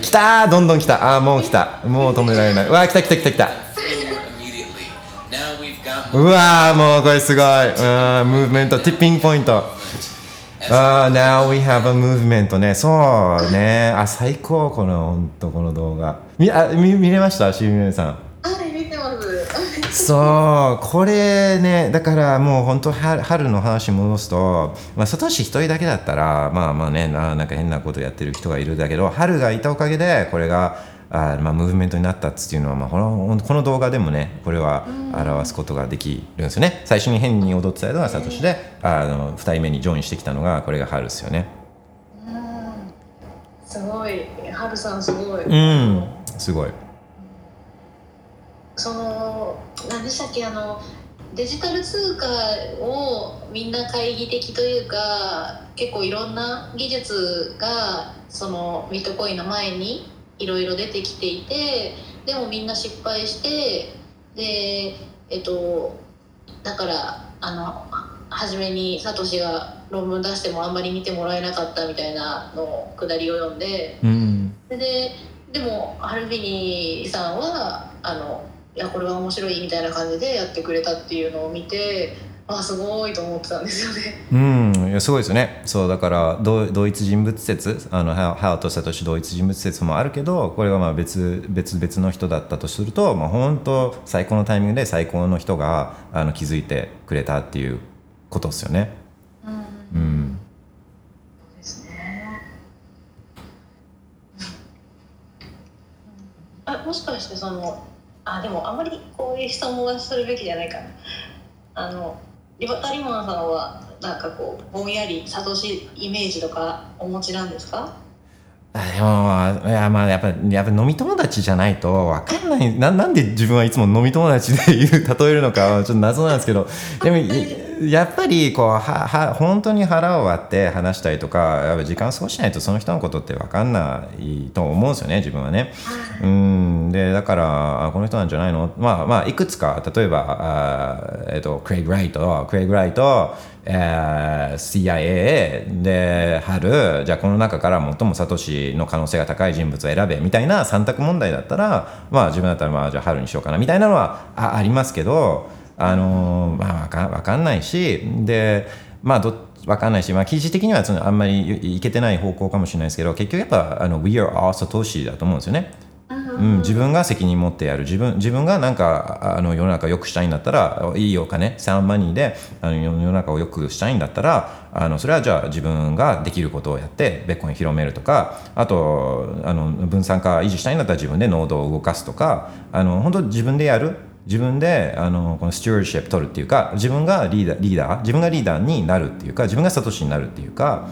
来たーどんどん来た。ああもう来た。もう止められない。わー来た来た来た来た,来た。うわーもうこれすごいうんムーブメントティッピングポイントああ、now we have a movement ね。そうね。あ、最高、この、ほんと、この動画。み、あ、み見れました？しみめさん。はい、見てます。そう、これね、だからもう本当、春春の話戻すと、まあ、サトシ一人だけだったら、まあまあね、ななんか変なことやってる人がいるだけど、春がいたおかげで、これが、あまあ、ムーブメントになったっていうのは、まあ、このこの動画でもね、これは表すことができるんですよね。最初に変に踊ってたのがサトシで、あの2人目にジョインしてきたのが、これが春ですよね。すごい、はるさんすごい。うん、すごい。その何でしたっけあのデジタル通貨をみんな懐疑的というか結構いろんな技術がそのビットコインの前にいろいろ出てきていてでもみんな失敗してでえっとだからあの初めにサトシが論文出してもあんまり見てもらえなかったみたいなのを下りを読んでうん、それででもハルビニさんはあのいやこれは面白いみたいな感じでやってくれたっていうのを見てあすごいと思ってたんですよね。うん、いやすごいですよね。そうだから同同一人物説、あのハハオとサトシ同一人物説もあるけど、これはまあ別別々の人だったとすると、まあ本当最高のタイミングで最高の人があの気づいてくれたっていうことですよね。うん。ですね。あもしかしてそのあでもあまりこういう質問はするべきじゃないかな。あのリバタリモナさんはなんかこうぼんやりサトシイメージとかお持ちなんですか？あでもいやまあやっぱやっぱ飲み友達じゃないとわかんないななんで自分はいつも飲み友達で言う例えるのかちょっと謎なんですけどでもやっぱりこうはは本当に腹を割って話したりとかやっぱ時間を過ごしないとその人のことってわかんないと思うんですよね自分はね。うん。でだからあこの人なんじゃないの？まあまあいくつか例えばあえっとクレイグ・ライトクレイグ・ライトえー CIA で春じゃあこの中から最もサトシの可能性が高い人物を選べみたいな三択問題だったらまあ自分だったらまあじゃあ春にしようかなみたいなのはあありますけどあのーまあわかわかんないしでまあどわかんないし、まあ、記事的にはそのあんまりいいけてない方向かもしれないですけど結局やっぱあの We are all Satoshi だと思うんですよね。うん、自分が責任持ってやる。自分自分がなんかあの世の中を良くしたいんだったらいいお金サウンマニーであの世の中を良くしたいんだったらあのそれはじゃあ自分ができることをやってベッコイン広めるとかあとあの分散化維持したいんだったら自分でノードを動かすとかあの本当自分でやる自分であのこのスチューシップ取るっていうか自分がリーダーリーダー自分がリーダーになるっていうか自分がサトシになるっていうか、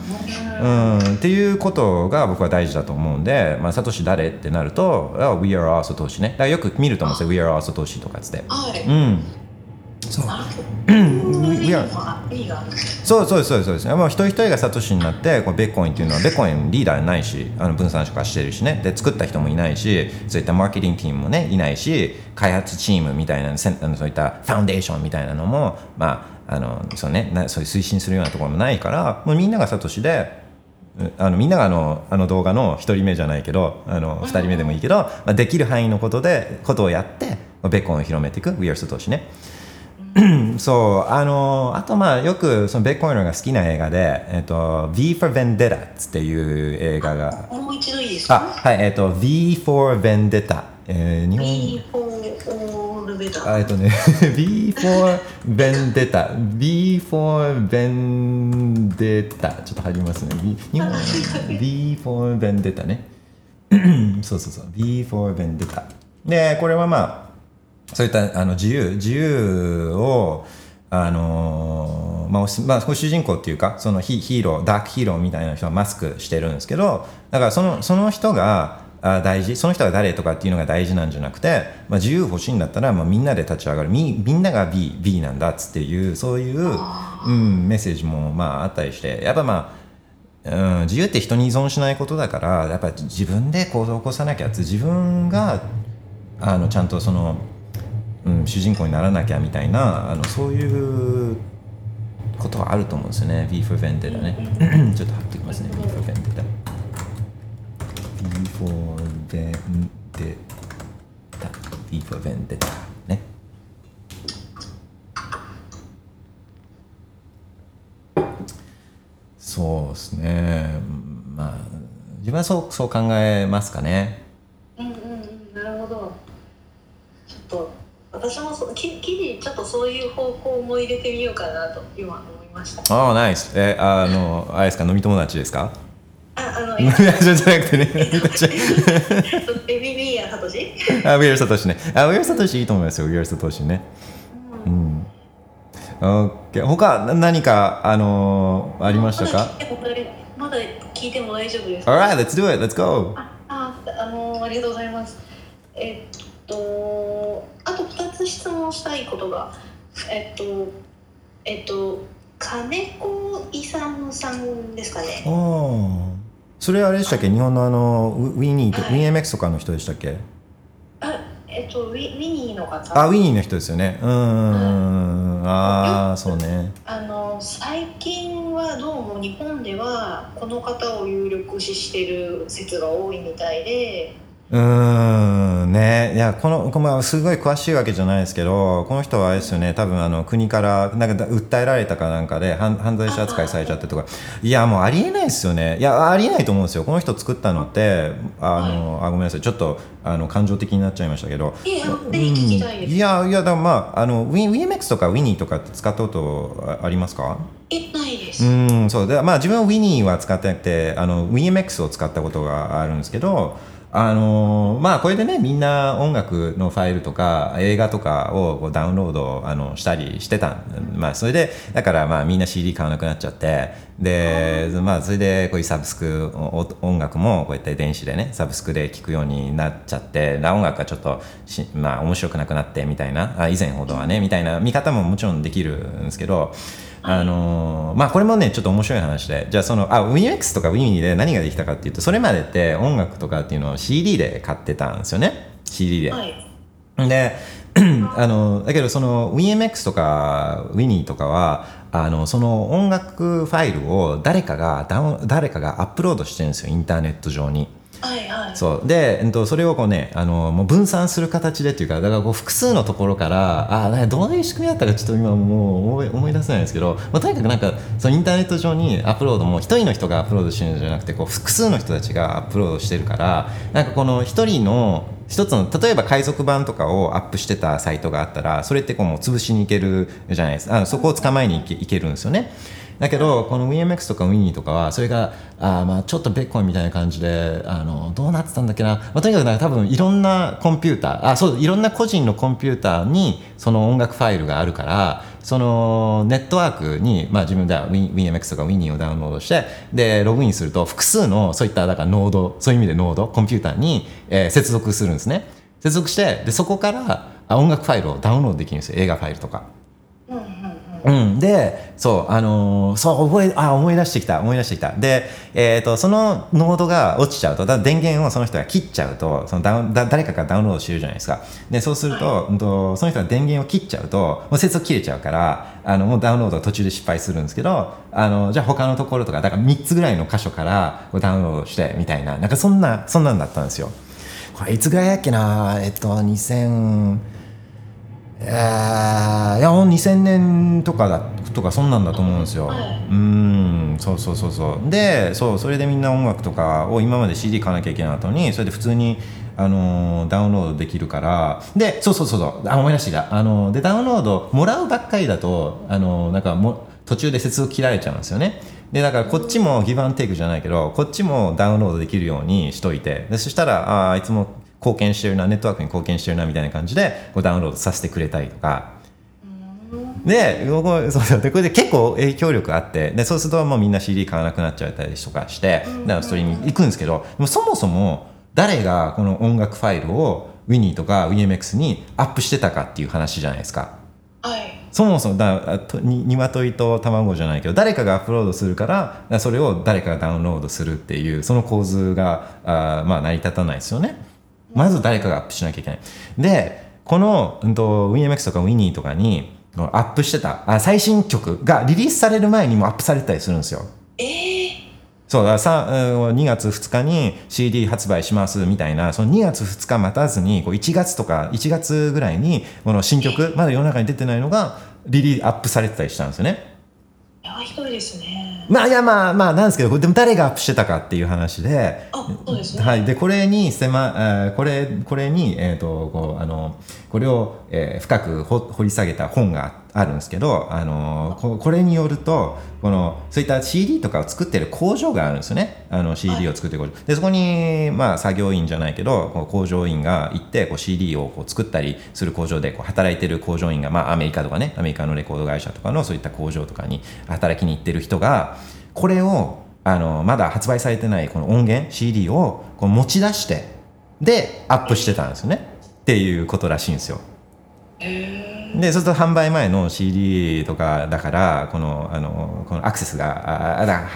うん、っていうことが僕は大事だと思うんで、まあ、サトシ誰ってなると「あ We are all サトシね」だよく見ると思うんですよ「We are all サトシ」とかっつって。はい。うんそう。いや。そうそうそうそうです、まあ、一人一人がサトシになってこのベッコインっていうのはベッコインリーダーないしあの分散化してるしねで作った人もいないしそういったマーケティングチームもねいないし開発チームみたいなせあのそういったファウンデーションみたいなのも、まああのそうねなそういう推進するようなところもないからもうみんながサトシであのみんながあのあの動画の1人目じゃないけどあの2人目でもいいけど、まあ、できる範囲のことでことをやってベーコンを広めていく We are サトシね。そうあのあとまあよくそのベーコンが好きな映画で「えっと、V for Vendetta」っていう映画がもう一度いいですあかはいえっと V for Vendetta、えー、日本 ?B えっとね V for Vendetta V for Vendetta ちょっと入りますね V 日本 V for Vendetta ねそうそうそう V for Vendetta でこれはまあそういったあの自由自由をあのーまあまあ、主人公っていうかそのヒヒーローダークヒーローみたいな人はマスクしてるんですけどだからそのその人があ大事その人が誰とかっていうのが大事なんじゃなくて、まあ、自由欲しいんだったら、まあ、みんなで立ち上がる。みみんなが B, B なんだっつっていうそういう、うん、メッセージもまああったりしてやっぱまあうん、自由って人に依存しないことだからやっぱり自分で行動を起こさなきゃって自分があのちゃんとその、うん、主人公にならなきゃみたいなあのそういうことはあると思うんですよね。V for Vendetta ね。ちょっと貼っておきますね。V for Vendetta V for Vendetta V for Vendetta ね。そうですね。まあ自分はそうそう考えますかねうんうんうんなるほどちょっと私もそ記記事ちょっとそういう方向も入れてみようかなと今思いましたああナイスえあのあれですか？飲み友達ですか？ああの [LAUGHS] いやじゃなくてねベビービーやサトシ？あ、ウィアルサトシね。あ、ウィアルサトシいいと思いますよ、ウィアルサトシね。うん。オッケー。他な何か、あのーありましたか？まだ聞いても大丈夫ですか ?Alright, let's do it, let's go! あああのありがとうございますえっとあと2つ質問したいことがえっとえっと金子勇さんですかね。おー。それあれでしたっけ？日本のあの、ウウィニーと、はい。WinMX とかの人でしたっけ？あえっとウィウィニーの方。あ、ウィニーの人ですよね。うーん。ああ、そうね。あの最近はどうも日本ではこの方を有力視してる説が多いみたいでうーん。ね。いやこのこのすごい詳しいわけじゃないですけどこの人はあれですよね。多分あの国からなんか訴えられたかなんかで犯犯罪者扱いされちゃってとか。いやもうありえないですよね。いやありえないと思うんですよ。この人作ったのってあのあごめんなさい。ちょっとあの感情的になっちゃいましたけど。いやいやいやだからまああの Win- WinMX とか Winnie とかって使ったことあありますか？えないです、うん。そう。でまあ自分は Winnie は使ってなくてあの WinMX を使ったことがあるんですけどあのまあこれでねみんな音楽のファイルとか映画とかをこうダウンロードあのしたりしてたまあそれでだからまあみんな CD 買わなくなっちゃって。でまあそれでこういうサブスクお音楽もこうやって電子でねサブスクで聴くようになっちゃってな音楽がちょっとしまあ面白くなくなってみたいな。あ以前ほどはねみたいな見方ももちろんできるんですけどあのーまあこれもねちょっと面白い話でじゃあそのあ WinX とか Win で何ができたかっていうとそれまでって音楽とかっていうのを CD で買ってたんですよね CD で。はいで [CLEARS THROAT] あのだけどその WinMX とか Winnie とかはあのその音楽ファイルを誰かがダウン誰かがアップロードしてるんですよインターネット上に。はいはい。そう。で、えっと、それをこうねあのもう分散する形でっていうかだからこう複数のところからあかどういう仕組みだったかちょっと今もう思い思い出せないですけど、まあ、とにかくなんかそのインターネット上にアップロードも一人の人がアップロードしてるんじゃなくてこう複数の人たちがアップロードしてるからなんかこの一人の一つの例えば海賊版とかをアップしてたサイトがあったらそれってこうもう潰しに行けるじゃないですか。あそこを捕まえに行け行けるんですよね。だけどこの WinMX とか Winnie とかはそれがあまあちょっとベッコンみたいな感じであのどうなってたんだっけな、まあ、とにかくなんか多分いろんなコンピューターあそういろんな個人のコンピューターにその音楽ファイルがあるからそのネットワークに、まあ、自分では WinMX とか Winnie をダウンロードしてでログインすると複数のそういっただからノードそういう意味でノードコンピューターに、えー接続するんですね。接続してでそこからあ音楽ファイルをダウンロードできるんですよ。映画ファイルとか。うん、でそうあのーそう覚えあ思い出してきた。思い出してきた。で、えー、とそのノードが落ちちゃうとだ電源をその人が切っちゃうとそのダウだ誰かがダウンロードしてるじゃないですか。でそうすると,、うんとその人が電源を切っちゃうともう接続切れちゃうからあのもうダウンロードが途中で失敗するんですけどあのじゃあ他のところとかだから3つぐらいの箇所からダウンロードしてみたいな。なんかそんなそんなんだったんですよ。これいつぐらいやっけなえっと2000えーいや2000年とかだとかそんなんだと思うんですよ。はい。うーんそうそうそうそう。でそうそれでみんな音楽とかを今まで CD 買わなきゃいけない後にそれで普通に、あのーダウンロードできるから。でそうそうそうそう。あ思い出した、あのーでダウンロードもらうばっかりだと、あのーなんかも途中で接続切られちゃうんですよね。でだからこっちもギブアンテイクじゃないけどこっちもダウンロードできるようにしといて。でそしたらあーあいつも貢献してるなネットワークに貢献してるなみたいな感じでこうダウンロードさせてくれたりとか。で僕そうそう。でこれで結構影響力あってでそうするともうみんな CD 買わなくなっちゃったりとかしてだからストリーミング行くんですけどでもそもそも誰がこの音楽ファイルを Winnie とか WinMX にアップしてたかっていう話じゃないですか。はい。そもそもだあとに鶏と卵じゃないけど誰かがアップロードするからそれを誰かがダウンロードするっていうその構図があーまあ成り立たないですよねまず誰かがアップしなきゃいけない。でこの、うん、と WinMX とか Winnie とかにアップしてたあ最新曲がリリースされる前にもアップされてたりするんですよ。えー、そうださうん2月2日に CD 発売しますみたいなその2月2日待たずにこう1月とか1月ぐらいにこの新曲まだ世の中に出てないのがリリーアップされてたりしたんですよね。いやひどいですね。まあいやまあまあなんですけどでも誰がアップしてたかっていう話で。あそうですね。はい、でこれに狭、えーこれこれに、えー、とこうあのこれを、えー深くほ掘り下げた本があるんですけどあのここれによるとこのそういった CD とかを作ってる工場があるんですよね。あの CD を作ってる工場、でそこに、まあ、作業員じゃないけどこう工場員が行ってこう CD をこう作ったりする工場でこう働いてる工場員が、まあ、アメリカとかねアメリカのレコード会社とかのそういった工場とかに働きに行ってる人がこれをあのまだ発売されてないこの音源 CD をこう持ち出してでアップしてたんですよねっていうことらしいんですよ。でそうすると販売前の CD とかだからこのあのこのアクセスがあだ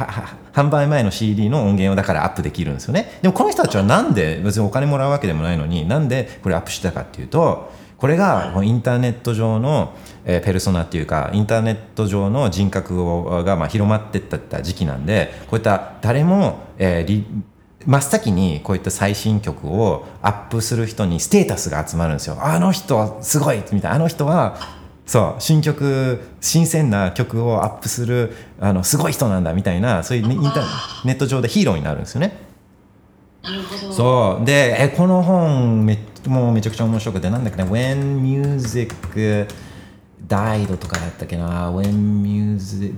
販売前の CD の音源をだからアップできるんですよね。でもこの人たちはなんで別にお金もらうわけでもないのになんでこれアップしてたかっていうとこれがインターネット上の、えーペルソナっていうかインターネット上の人格をがまあ広まってったった時期なんでこういった誰も、えーリ真っ先にこういった最新曲をアップする人にステータスが集まるんですよ。あの人すごいみたいなあの人はそう新曲新鮮な曲をアップするあのすごい人なんだみたいなそういうねインターネット上でヒーローになるんですよね。そうでえこの本めもうめちゃくちゃ面白くてなんだっけな「When Music Died」とかだったっけな「When Music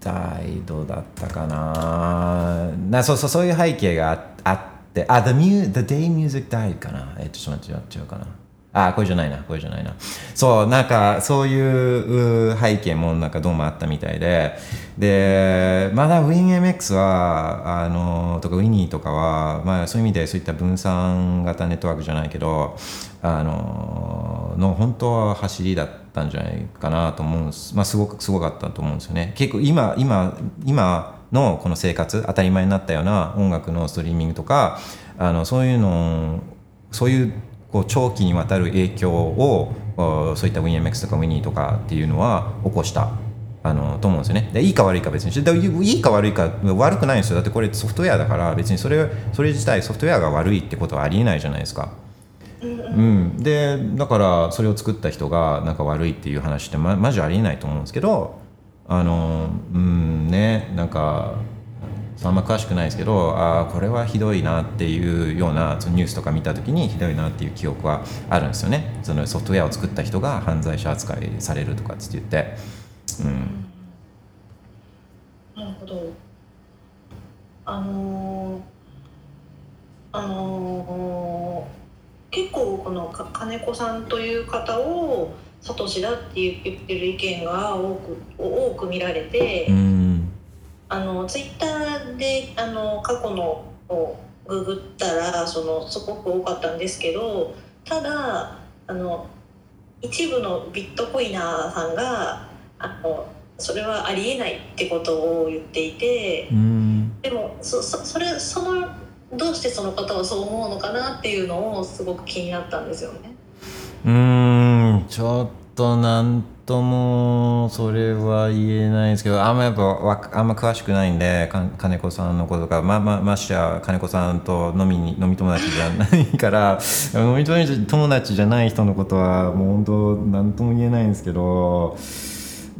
Died」だったかな。なそうそうそういう背景があって。あ The, mu the Day Music Died かな。えっとちょっと待って違うかな。あこれじゃないなこれじゃないな。そうなんかそういうう背景もなんかどうもあったみたいで。でまだ WinMX はあのとか Winnie とかは、まあ、そういう意味でそういった分散型ネットワークじゃないけどあのの本当は走りだった。んじゃないかなと思うんです、まあ、すごくすごかったと思うんですよね。結構今今今のこの生活当たり前になったような音楽のストリーミングとかあのそういうのそういうこう長期にわたる影響をそういった WinMX とか Winnie とかっていうのは起こしたあのと思うんですよね。でいいか悪いか別にして。いいか悪いか悪くないんですよ。だってこれソフトウェアだから別にそれそれ自体ソフトウェアが悪いってことはありえないじゃないですか。うん、でだからそれを作った人がなんか悪いっていう話ってまマジありえないと思うんですけどあのうんねなんかあんま詳しくないですけどあーこれはひどいなっていうようなそのニュースとか見た時にひどいなっていう記憶はあるんですよね。そのソフトウェアを作った人が犯罪者扱いされるとかっつって言って、うん、なるほど。あのーあのー結構このか金子さんという方をサトシだって言ってる意見が多く多く見られて、うん。あのツイッターであの過去のをググったらそのすごく多かったんですけどただあの一部のビットコイナーさんがあのそれはありえないってことを言っていてうん。でもそそそれそのどうしてその方はそう思うのかなっていうのをすごく気になったんですよね。うんちょっとなんともそれは言えないんですけどあんまやっぱわあんま詳しくないんでか金子さんのこととかまあまあましてや金子さんと飲みに飲み友達じゃないから [LAUGHS] 飲み友達じゃない人のことはもう本当なんとも言えないんですけど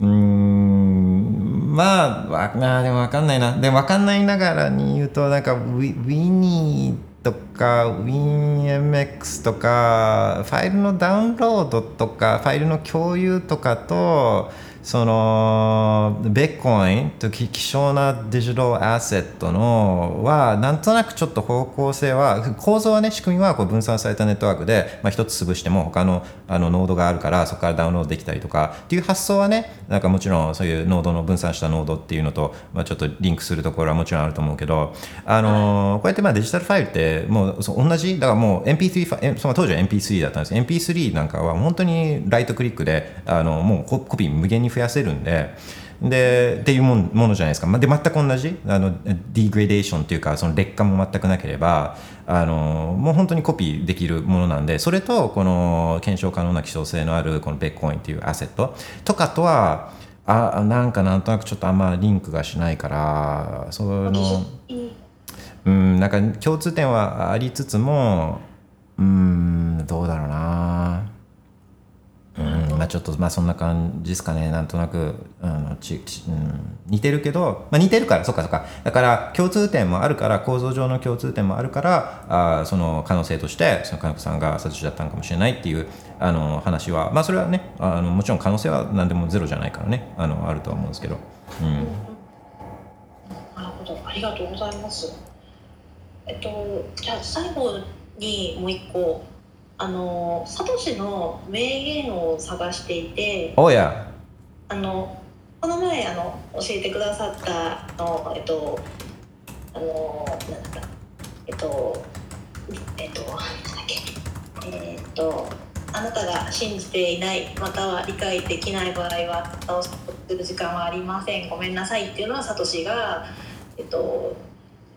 うんまあわなでも分かんないな。でも分かんないながらに言うとなんかウィウィニーとか WinMX とかファイルのダウンロードとかファイルの共有とかとそのベッコインと希少なデジタルアセットのはなんとなくちょっと方向性は構造はね仕組みはこう分散されたネットワークで、まあ、一つ潰しても他のあのノードがあるからそこからダウンロードできたりとかっていう発想はねなんかもちろんそういうノードの分散したノードっていうのと、まあ、ちょっとリンクするところはもちろんあると思うけどあのこうやってまあデジタルファイルってもう同じだからもう MP3 ファえその当時は MP3 だったんです。MP3 なんかは本当にライトクリックであのもうココピー無限に増やせるんででっていうものじゃないですか、まあ、で全く同じあのディグレデーションというかその劣化も全くなければあのもう本当にコピーできるものなんでそれとこの検証可能な希少性のあるこのベッコインっていうアセットとかとはあなんかなんとなくちょっとあんまリンクがしないからそのうんなんか共通点はありつつもうんどうだろうなうん。まあちょっとまあそんな感じですかね。なんとなくあのちち、うん、似てるけど、まあ、似てるからそっかそっか。だから共通点もあるから構造上の共通点もあるからあその可能性としてその金子さんがサトシだったのかもしれないっていうあの話はまあそれはねあのもちろん可能性は何でもゼロじゃないからね。あのあるとは思うんですけど、うん、なるほどありがとうございます。えっとじゃあ最後にもう一個あのサトシの名言を探していておやあのこの前あの教えてくださったあのえっとあのなんだったえっとえっとなんだっけえっとあなたが信じていないまたは理解できない場合は倒する時間はありません。ごめんなさいっていうのはサトシがえっと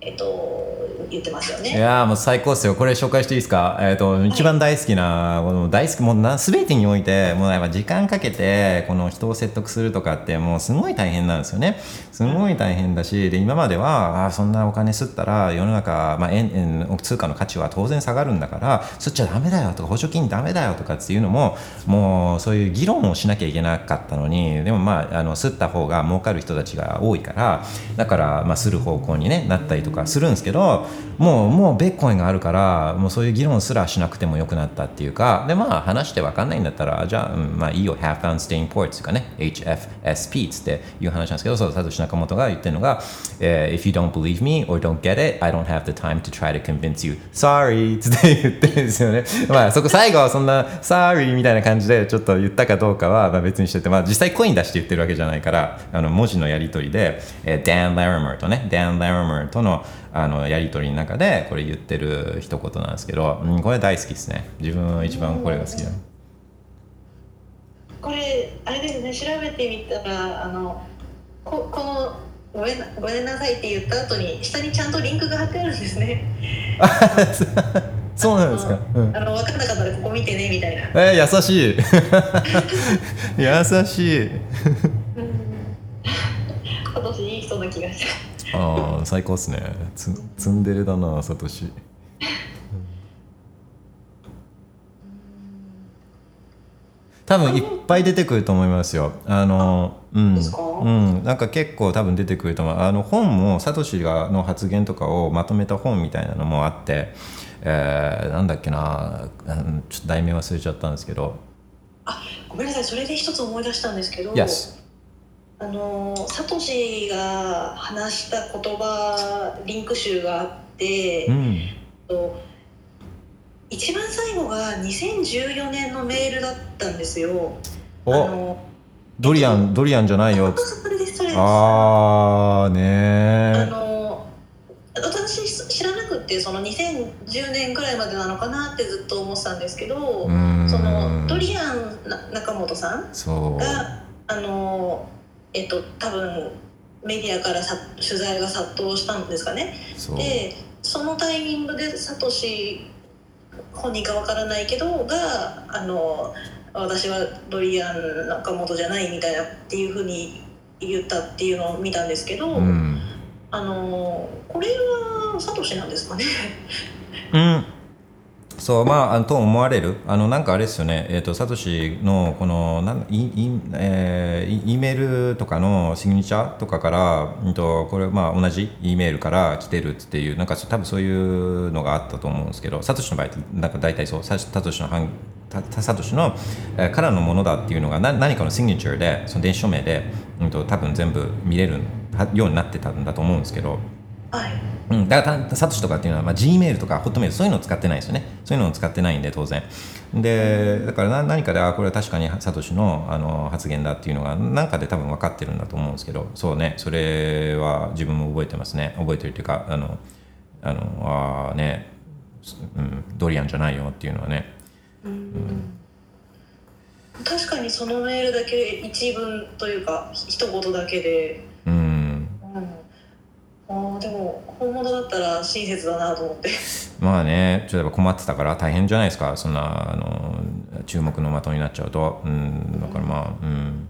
えっと言ってますよいね。やーもう最高ですよ。これ紹介していいですか、えーと一番大好きなこの大好きもうな全てにおいてもうやっぱ時間かけてこの人を説得するとかってもうすごい大変なんですよね。すごい大変だしで今まではあーそんなお金吸ったら世の中、まあ、円円通貨の価値は当然下がるんだから吸っちゃダメだよとか補助金ダメだよとかっていうのももうそういう議論をしなきゃいけなかったのにでもまああの吸った方が儲かる人たちが多いからだからまあ吸る方向に、ね、なったりとかするんですけどもうもうベッコインがあるからもうそういう議論すらしなくてもよくなったっていうかでまあ話して分かんないんだったらじゃあ、まあいいよ Half Pound Staying Ports とかね HFSP っつっていう話なんですけどそうサトシナカモトが言ってるのが、えー If you don't believe me or don't get it I don't have the time to try to convince you. Sorry! つって言ってるんですよね。まあそこ最後はそんな Sorry! みたいな感じでちょっと言ったかどうかはまあ別にしててまあ実際コイン出して言ってるわけじゃないからあの文字のやり取りで、えー、Dan Larimer とね Dan Larimer とのあのやり取りの中でこれ言ってる一言なんですけど、うん、これ大好きですね。自分は一番これが好きだ。これあれですね。調べてみたらあのここのごめんなごめんなさいって言った後に下にちゃんとリンクが貼ってあるんですね。[LAUGHS] そうなんですか、うん、あの分かんなかったらここ見てねみたいな。えー、優しい。[LAUGHS] 優しい今年いい人な気がした。ああ最高っすね。つツンデレだなサトシ。多分いっぱい出てくると思いますよ。あのうん。うん、なんか結構多分出てくると思う。あの本もサトシがの発言とかをまとめた本みたいなのもあって、えー、なんだっけな。うんちょっと題名忘れちゃったんですけど。ごめんなさい。それで一つ思い出したんですけど。Yes あのサトシが話した言葉リンク集があって、うん。と一番最後が2014年のメールだったんですよ。あおのドリアンドリアンじゃないよ。あ。あーねあーの私知らなくてその2010年くらいまでなのかなってずっと思ってたんですけど、そのドリアンな中本さんがあのえっと多分メディアからさ取材が殺到したんですかね。でそのタイミングでサトシ本人かわからないけどがあの私はドリアン中本じゃないみたいなっていうふうに言ったっていうのを見たんですけど、うん。あのこれはサトシなんですかね。うんそうまあと思われるあのなんかあれですよねえっ、とサトシのこのなんイイ,、えー、イイメールとかのシグニチャーとかから、うん、とこれまあ同じ E メールから来てるっていうなんか多分そういうのがあったと思うんですけどサトシの場合なんか大体そうサトシの反たサトシの、えーからのものだっていうのがな何かのシグニチャーでその電子署名で、うん、と多分全部見れるようになってたんだと思うんですけど。はい。うん、だからたサトシとかっていうのは、まあ、Gmail とかホットメールそういうのを使ってないですよね。そういうのを使ってないんで当然。でだからな何かであこれは確かにサトシのあの発言だっていうのが何かで多分分かってるんだと思うんですけど。そうね。それは自分も覚えてますね。覚えてるっていうかあのあのあーね、うん、ドリアンじゃないよっていうのはね。確かにそのメールだけ一文というか一言だけで、うんうん、あーでも本物だったら親切だなと思って。まあね、ちょっとやっぱ困ってたから大変じゃないですか、そんなあの注目の的になっちゃうと、うん、だからまあ、うん、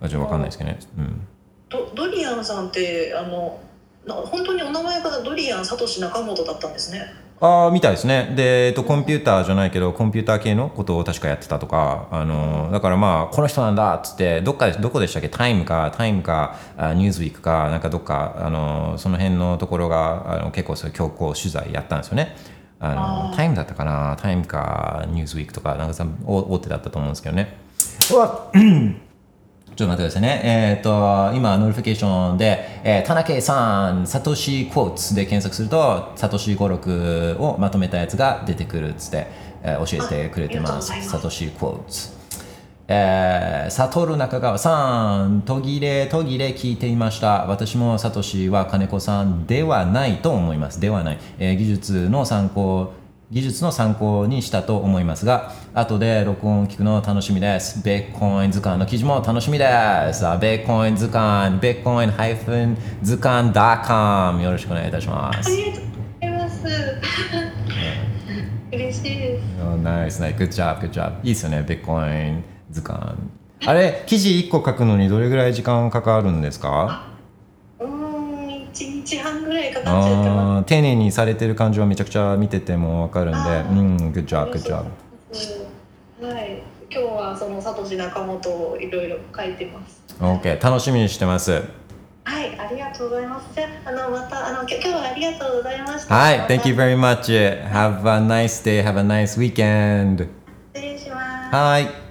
まあちょっと分かんないですけどね、うん、ドドリアンさんってあのな本当にお名前がドリアンサトシ中本だったんですねああ、みたいですね、で、えっと、コンピューターじゃないけど、コンピューター系のことを確かやってたとか、あのだからまあ、この人なんだっつって、どっかでどこでしたっけ、タイムか、タイムか、あニューズウィークか、なんかどっか、あのその辺のところがあの結構そういう強行取材やったんですよね。あのタイムだったかな、タイムか、ニューズウィークとか、なんか大手だったと思うんですけどね。ちょっと待ってくださいね。えっ、と、今、 notification で、えー、田中さん、 Satoshi Quotes で検索すると、サトシ語録をまとめたやつが出てくるっつって、えー教えてくれてます。 Satoshi Quotes。えー、サトル中川さん、途切れ途切れ聞いていました。私もサトシは金子さんではないと思います。ではない。えー技術の参考、技術の参考にしたと思いますが、後で録音を聞くの楽しみです。ビットコイン図鑑の記事も楽しみです。あベッコイン図鑑、ベッコイン図鑑 .com よろしくお願いいたします。ありがとうございます嬉しいですナイスナイス、グッジョブ、グッジョブ。いいですよね、ベッコイン図鑑。あれ、記事1個書くのにどれぐらい時間かかるんですか？うーん1日半ぐらいかかっちゃってまあー丁寧にされてる感じはめちゃくちゃ見ててもわかるんで、うん、グッジョブ、グッジョブ。すはい今日はそのサトシ中本をいろいろ書いてます OK、楽しみにしてます。はいありがとうございますじゃああのまたあの今日はありがとうございましたはい、Thank you very much. Have a nice day, have a nice weekend. 失礼しますはい。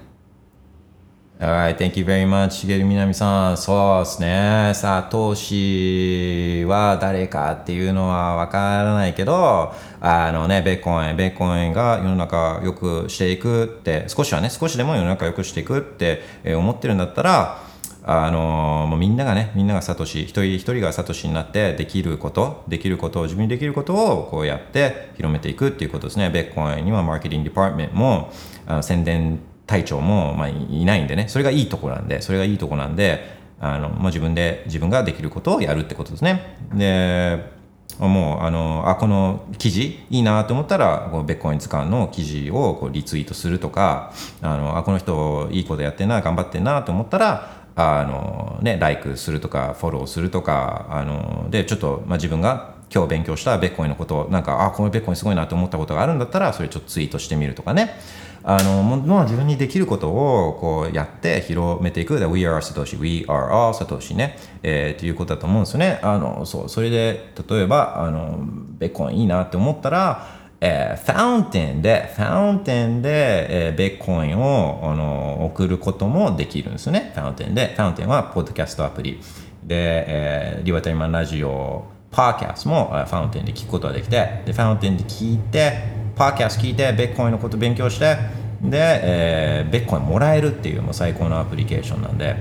Alright, thank you very much. しげるみなみさん、そうですね。さあ、投資は誰かっていうのはわからないけど、あのね、ベーコン、ベーコン円が世の中良くしていくって、少しはね、少しでも世の中良くしていくって思ってるんだったら、あのもうみんながね、みんながサトシ、一人一人がサトシになってできること、できることを、自分にできることをこうやって広めていくっていうことですね。ベッコンにはマーケティングデパートメントも、あの宣伝隊長も、まあ、いないんでね、それがいいとこなんで、それがいいとこなんで、あのまあ、自分で、自分ができることをやるってことですね。で、もうあのあこの記事いいなと思ったらこうベッコイン図鑑の記事をこうリツイートするとかあのあこの人いいことやってんな頑張ってんなと思ったらあの、ね、ライクするとかフォローするとかあのでちょっと、まあ、自分が今日勉強したベッコインのことなんかあこのベッコインすごいなと思ったことがあるんだったらそれちょっとツイートしてみるとかねあのもう自分にできることをこうやって広めていく。で We are Satoshi, We are all Satoshi ね、えー、ということだと思うんですよね。あのそうそれで例えばあのベッコンいいなって思ったら、えー、ファウンテンで、ファウンテンで、えー、ベッコインをあの送ることもできるんですよね。ファウンテンで。ファウンテンはポッドキャストアプリ。で、えー、リバタリマンラジオ、パーキャストもファウンテンで聞くことができて、で、ファウンテンで聞いて、パーキャス聞いて、ベッコインのこと勉強して、で、えー、ベッコインもらえるっていうもう最高のアプリケーションなんで、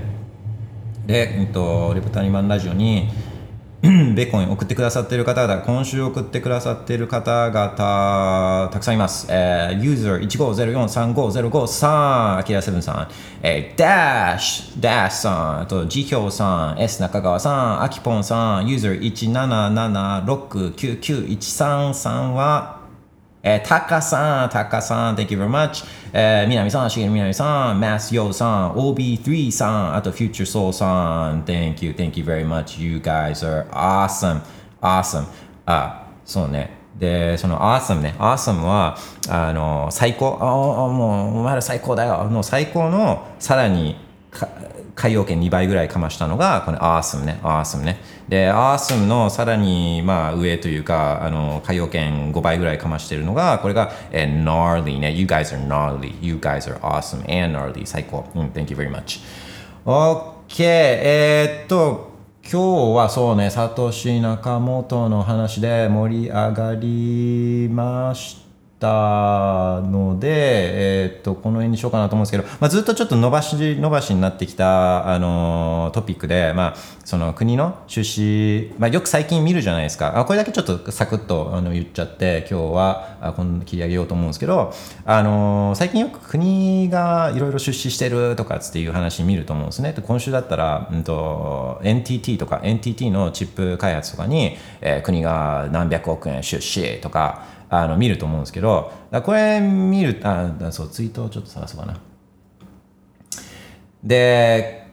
で、えっと、リバタリマンラジオに、ビ[CLEARS THROAT] ットコイン送ってくださってる方々、今週送ってくださってる方々、たくさんいます。えー、ユーザー15043505さん、アキラセブンさん、えー、ダッシュ、ダッシュさん、あと、ジヒョウさん、S 中川さん、アキポンさん、ユーザー177699133さんは、えー、タカさん、タカさん、Thank you very much。えー、みなみさん、しげるみなみさん、マスヨウさん、OB3 さん、あと Future Soul さん、Thank you, thank you very much. You guys are awesome, awesome. あ、そうね。で、その awesome ね。awesome は、あの、最高。あ、もう、お前ら最高だよ。の最高の、さらに、海洋圏2倍ぐらいかましたのが、この awesome ね。awesome ね。で、awesome のさらに、まあ、上というか、あの、海洋圏5倍ぐらいかましてるのが、これが、え gnarly ね。You guys are gnarly. You guys are awesome and gnarly. 最高。うん、thank you very much. OK。えー、っと、今日はそうね、サトシ・ナカモトの話で盛り上がりました。たので、えー、っとこの辺にしようかなと思うんですけど、まあ、ずっとちょっと伸ばし伸ばしになってきた、あのトピックで、まあ、その国の出資、まあ、よく最近見るじゃないですか。あこれだけちょっとサクッとあの言っちゃって今日はあこの切り上げようと思うんですけど、あの最近よく国がいろいろ出資してるとかっていう話見ると思うんですね。で今週だったら、うんと、NTT とか NTT のチップ開発とかに、えー、国が何百億円出資とかあの見ると思うんですけどこれ見るあそうツイートをちょっと探そうかなで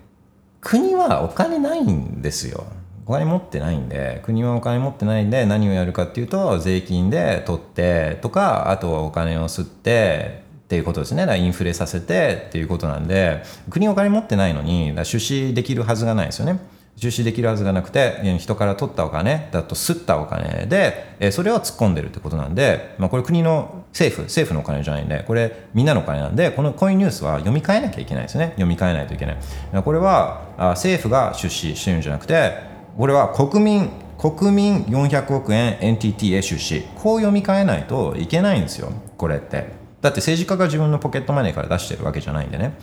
国はお金ないんですよお金持ってないんで国はお金持ってないんで何をやるかっていうと税金で取ってとかあとはお金を吸ってっていうことですね。だインフレさせてっていうことなんで、国お金持ってないのに、出資できるはずがないですよね。出資できるはずがなくて人から取ったお金だと吸ったお金でそれを突っ込んでるってことなんで、まあ、これ国の政府政府のお金じゃないんでこれみんなのお金なんでこのこういうニュースは読み替えなきゃいけないですね。読み替えないといけない。これは政府が出資してるんじゃなくてこれは国民国民400億円 NTT へ出資。こう読み替えないといけないんですよこれって。だって政治家が自分のポケットマネーから出してるわけじゃないんでね。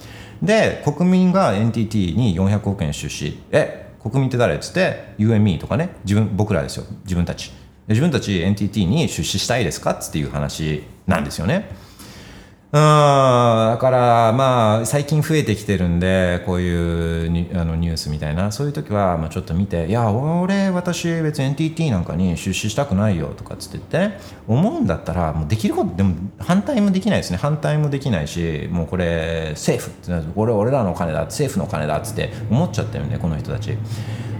で国民が NTT に400億円出資。え国民って誰っつって You and me とかね自分僕らですよ。自分たち。自分たち NTT に出資したいですかっていう話なんですよね。うん。だからまあ最近増えてきてるんでこういうニあのニュースみたいな。そういう時はまあちょっと見ていや俺私別に NTT なんかに出資したくないよとかっつって言って思うんだったらもうできることでも反対もできないですね。反対もできないしもうこれ政府ってこれ俺らの金だ政府の金だっつって思っちゃってるんでこの人たち。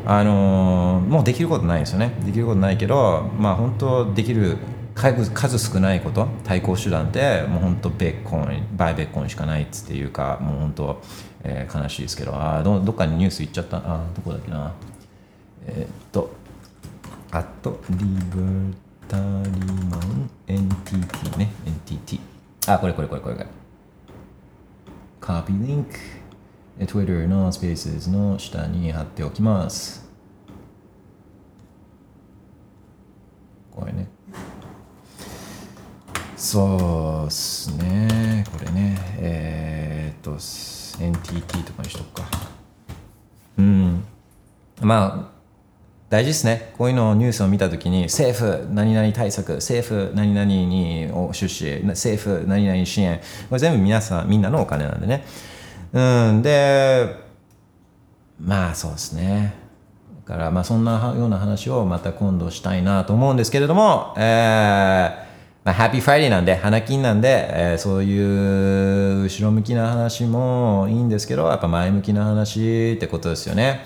あのー、もうできることないですよね。できることないけどまあ本当できる数少ないこと対抗手段ってもう本当ベッコンバイベッコンしかないっていうかもう本当、えー、悲しいですけどあどどっかにニュース行っちゃった。あどこだっけな。えー、っとあとリバータリマン NTT ね。NTT あこれこれこれこれこれ。カーピーリンク Twitter のスペースの下に貼っておきます。これね。そうっすね。これね。えー、っと NTT とかにしとくか。うん。まあ大事ですね。こういうのニュースを見たときに政府何々対策政府何々に出資政府何々支援。これ全部皆さんみんなのお金なんでね。うん。でまあそうですね。だからまあそんなような話をまた今度したいなと思うんですけれどもえーまあ、 Happy Friday なんで、花金なんで、えー、そういう後ろ向きな話もいいんですけど、やっぱ前向きな話ってことですよね。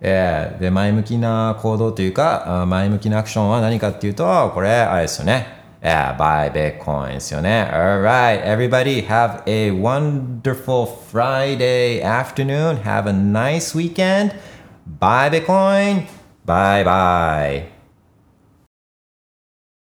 えー、で、前向きな行動というか、前向きなアクションは何かっていうと、これ、あれですよね。Yeah, buy Bitcoin ですよね。Alright, everybody have a wonderful Friday afternoon. Have a nice weekend. Buy Bitcoin. Bye bye.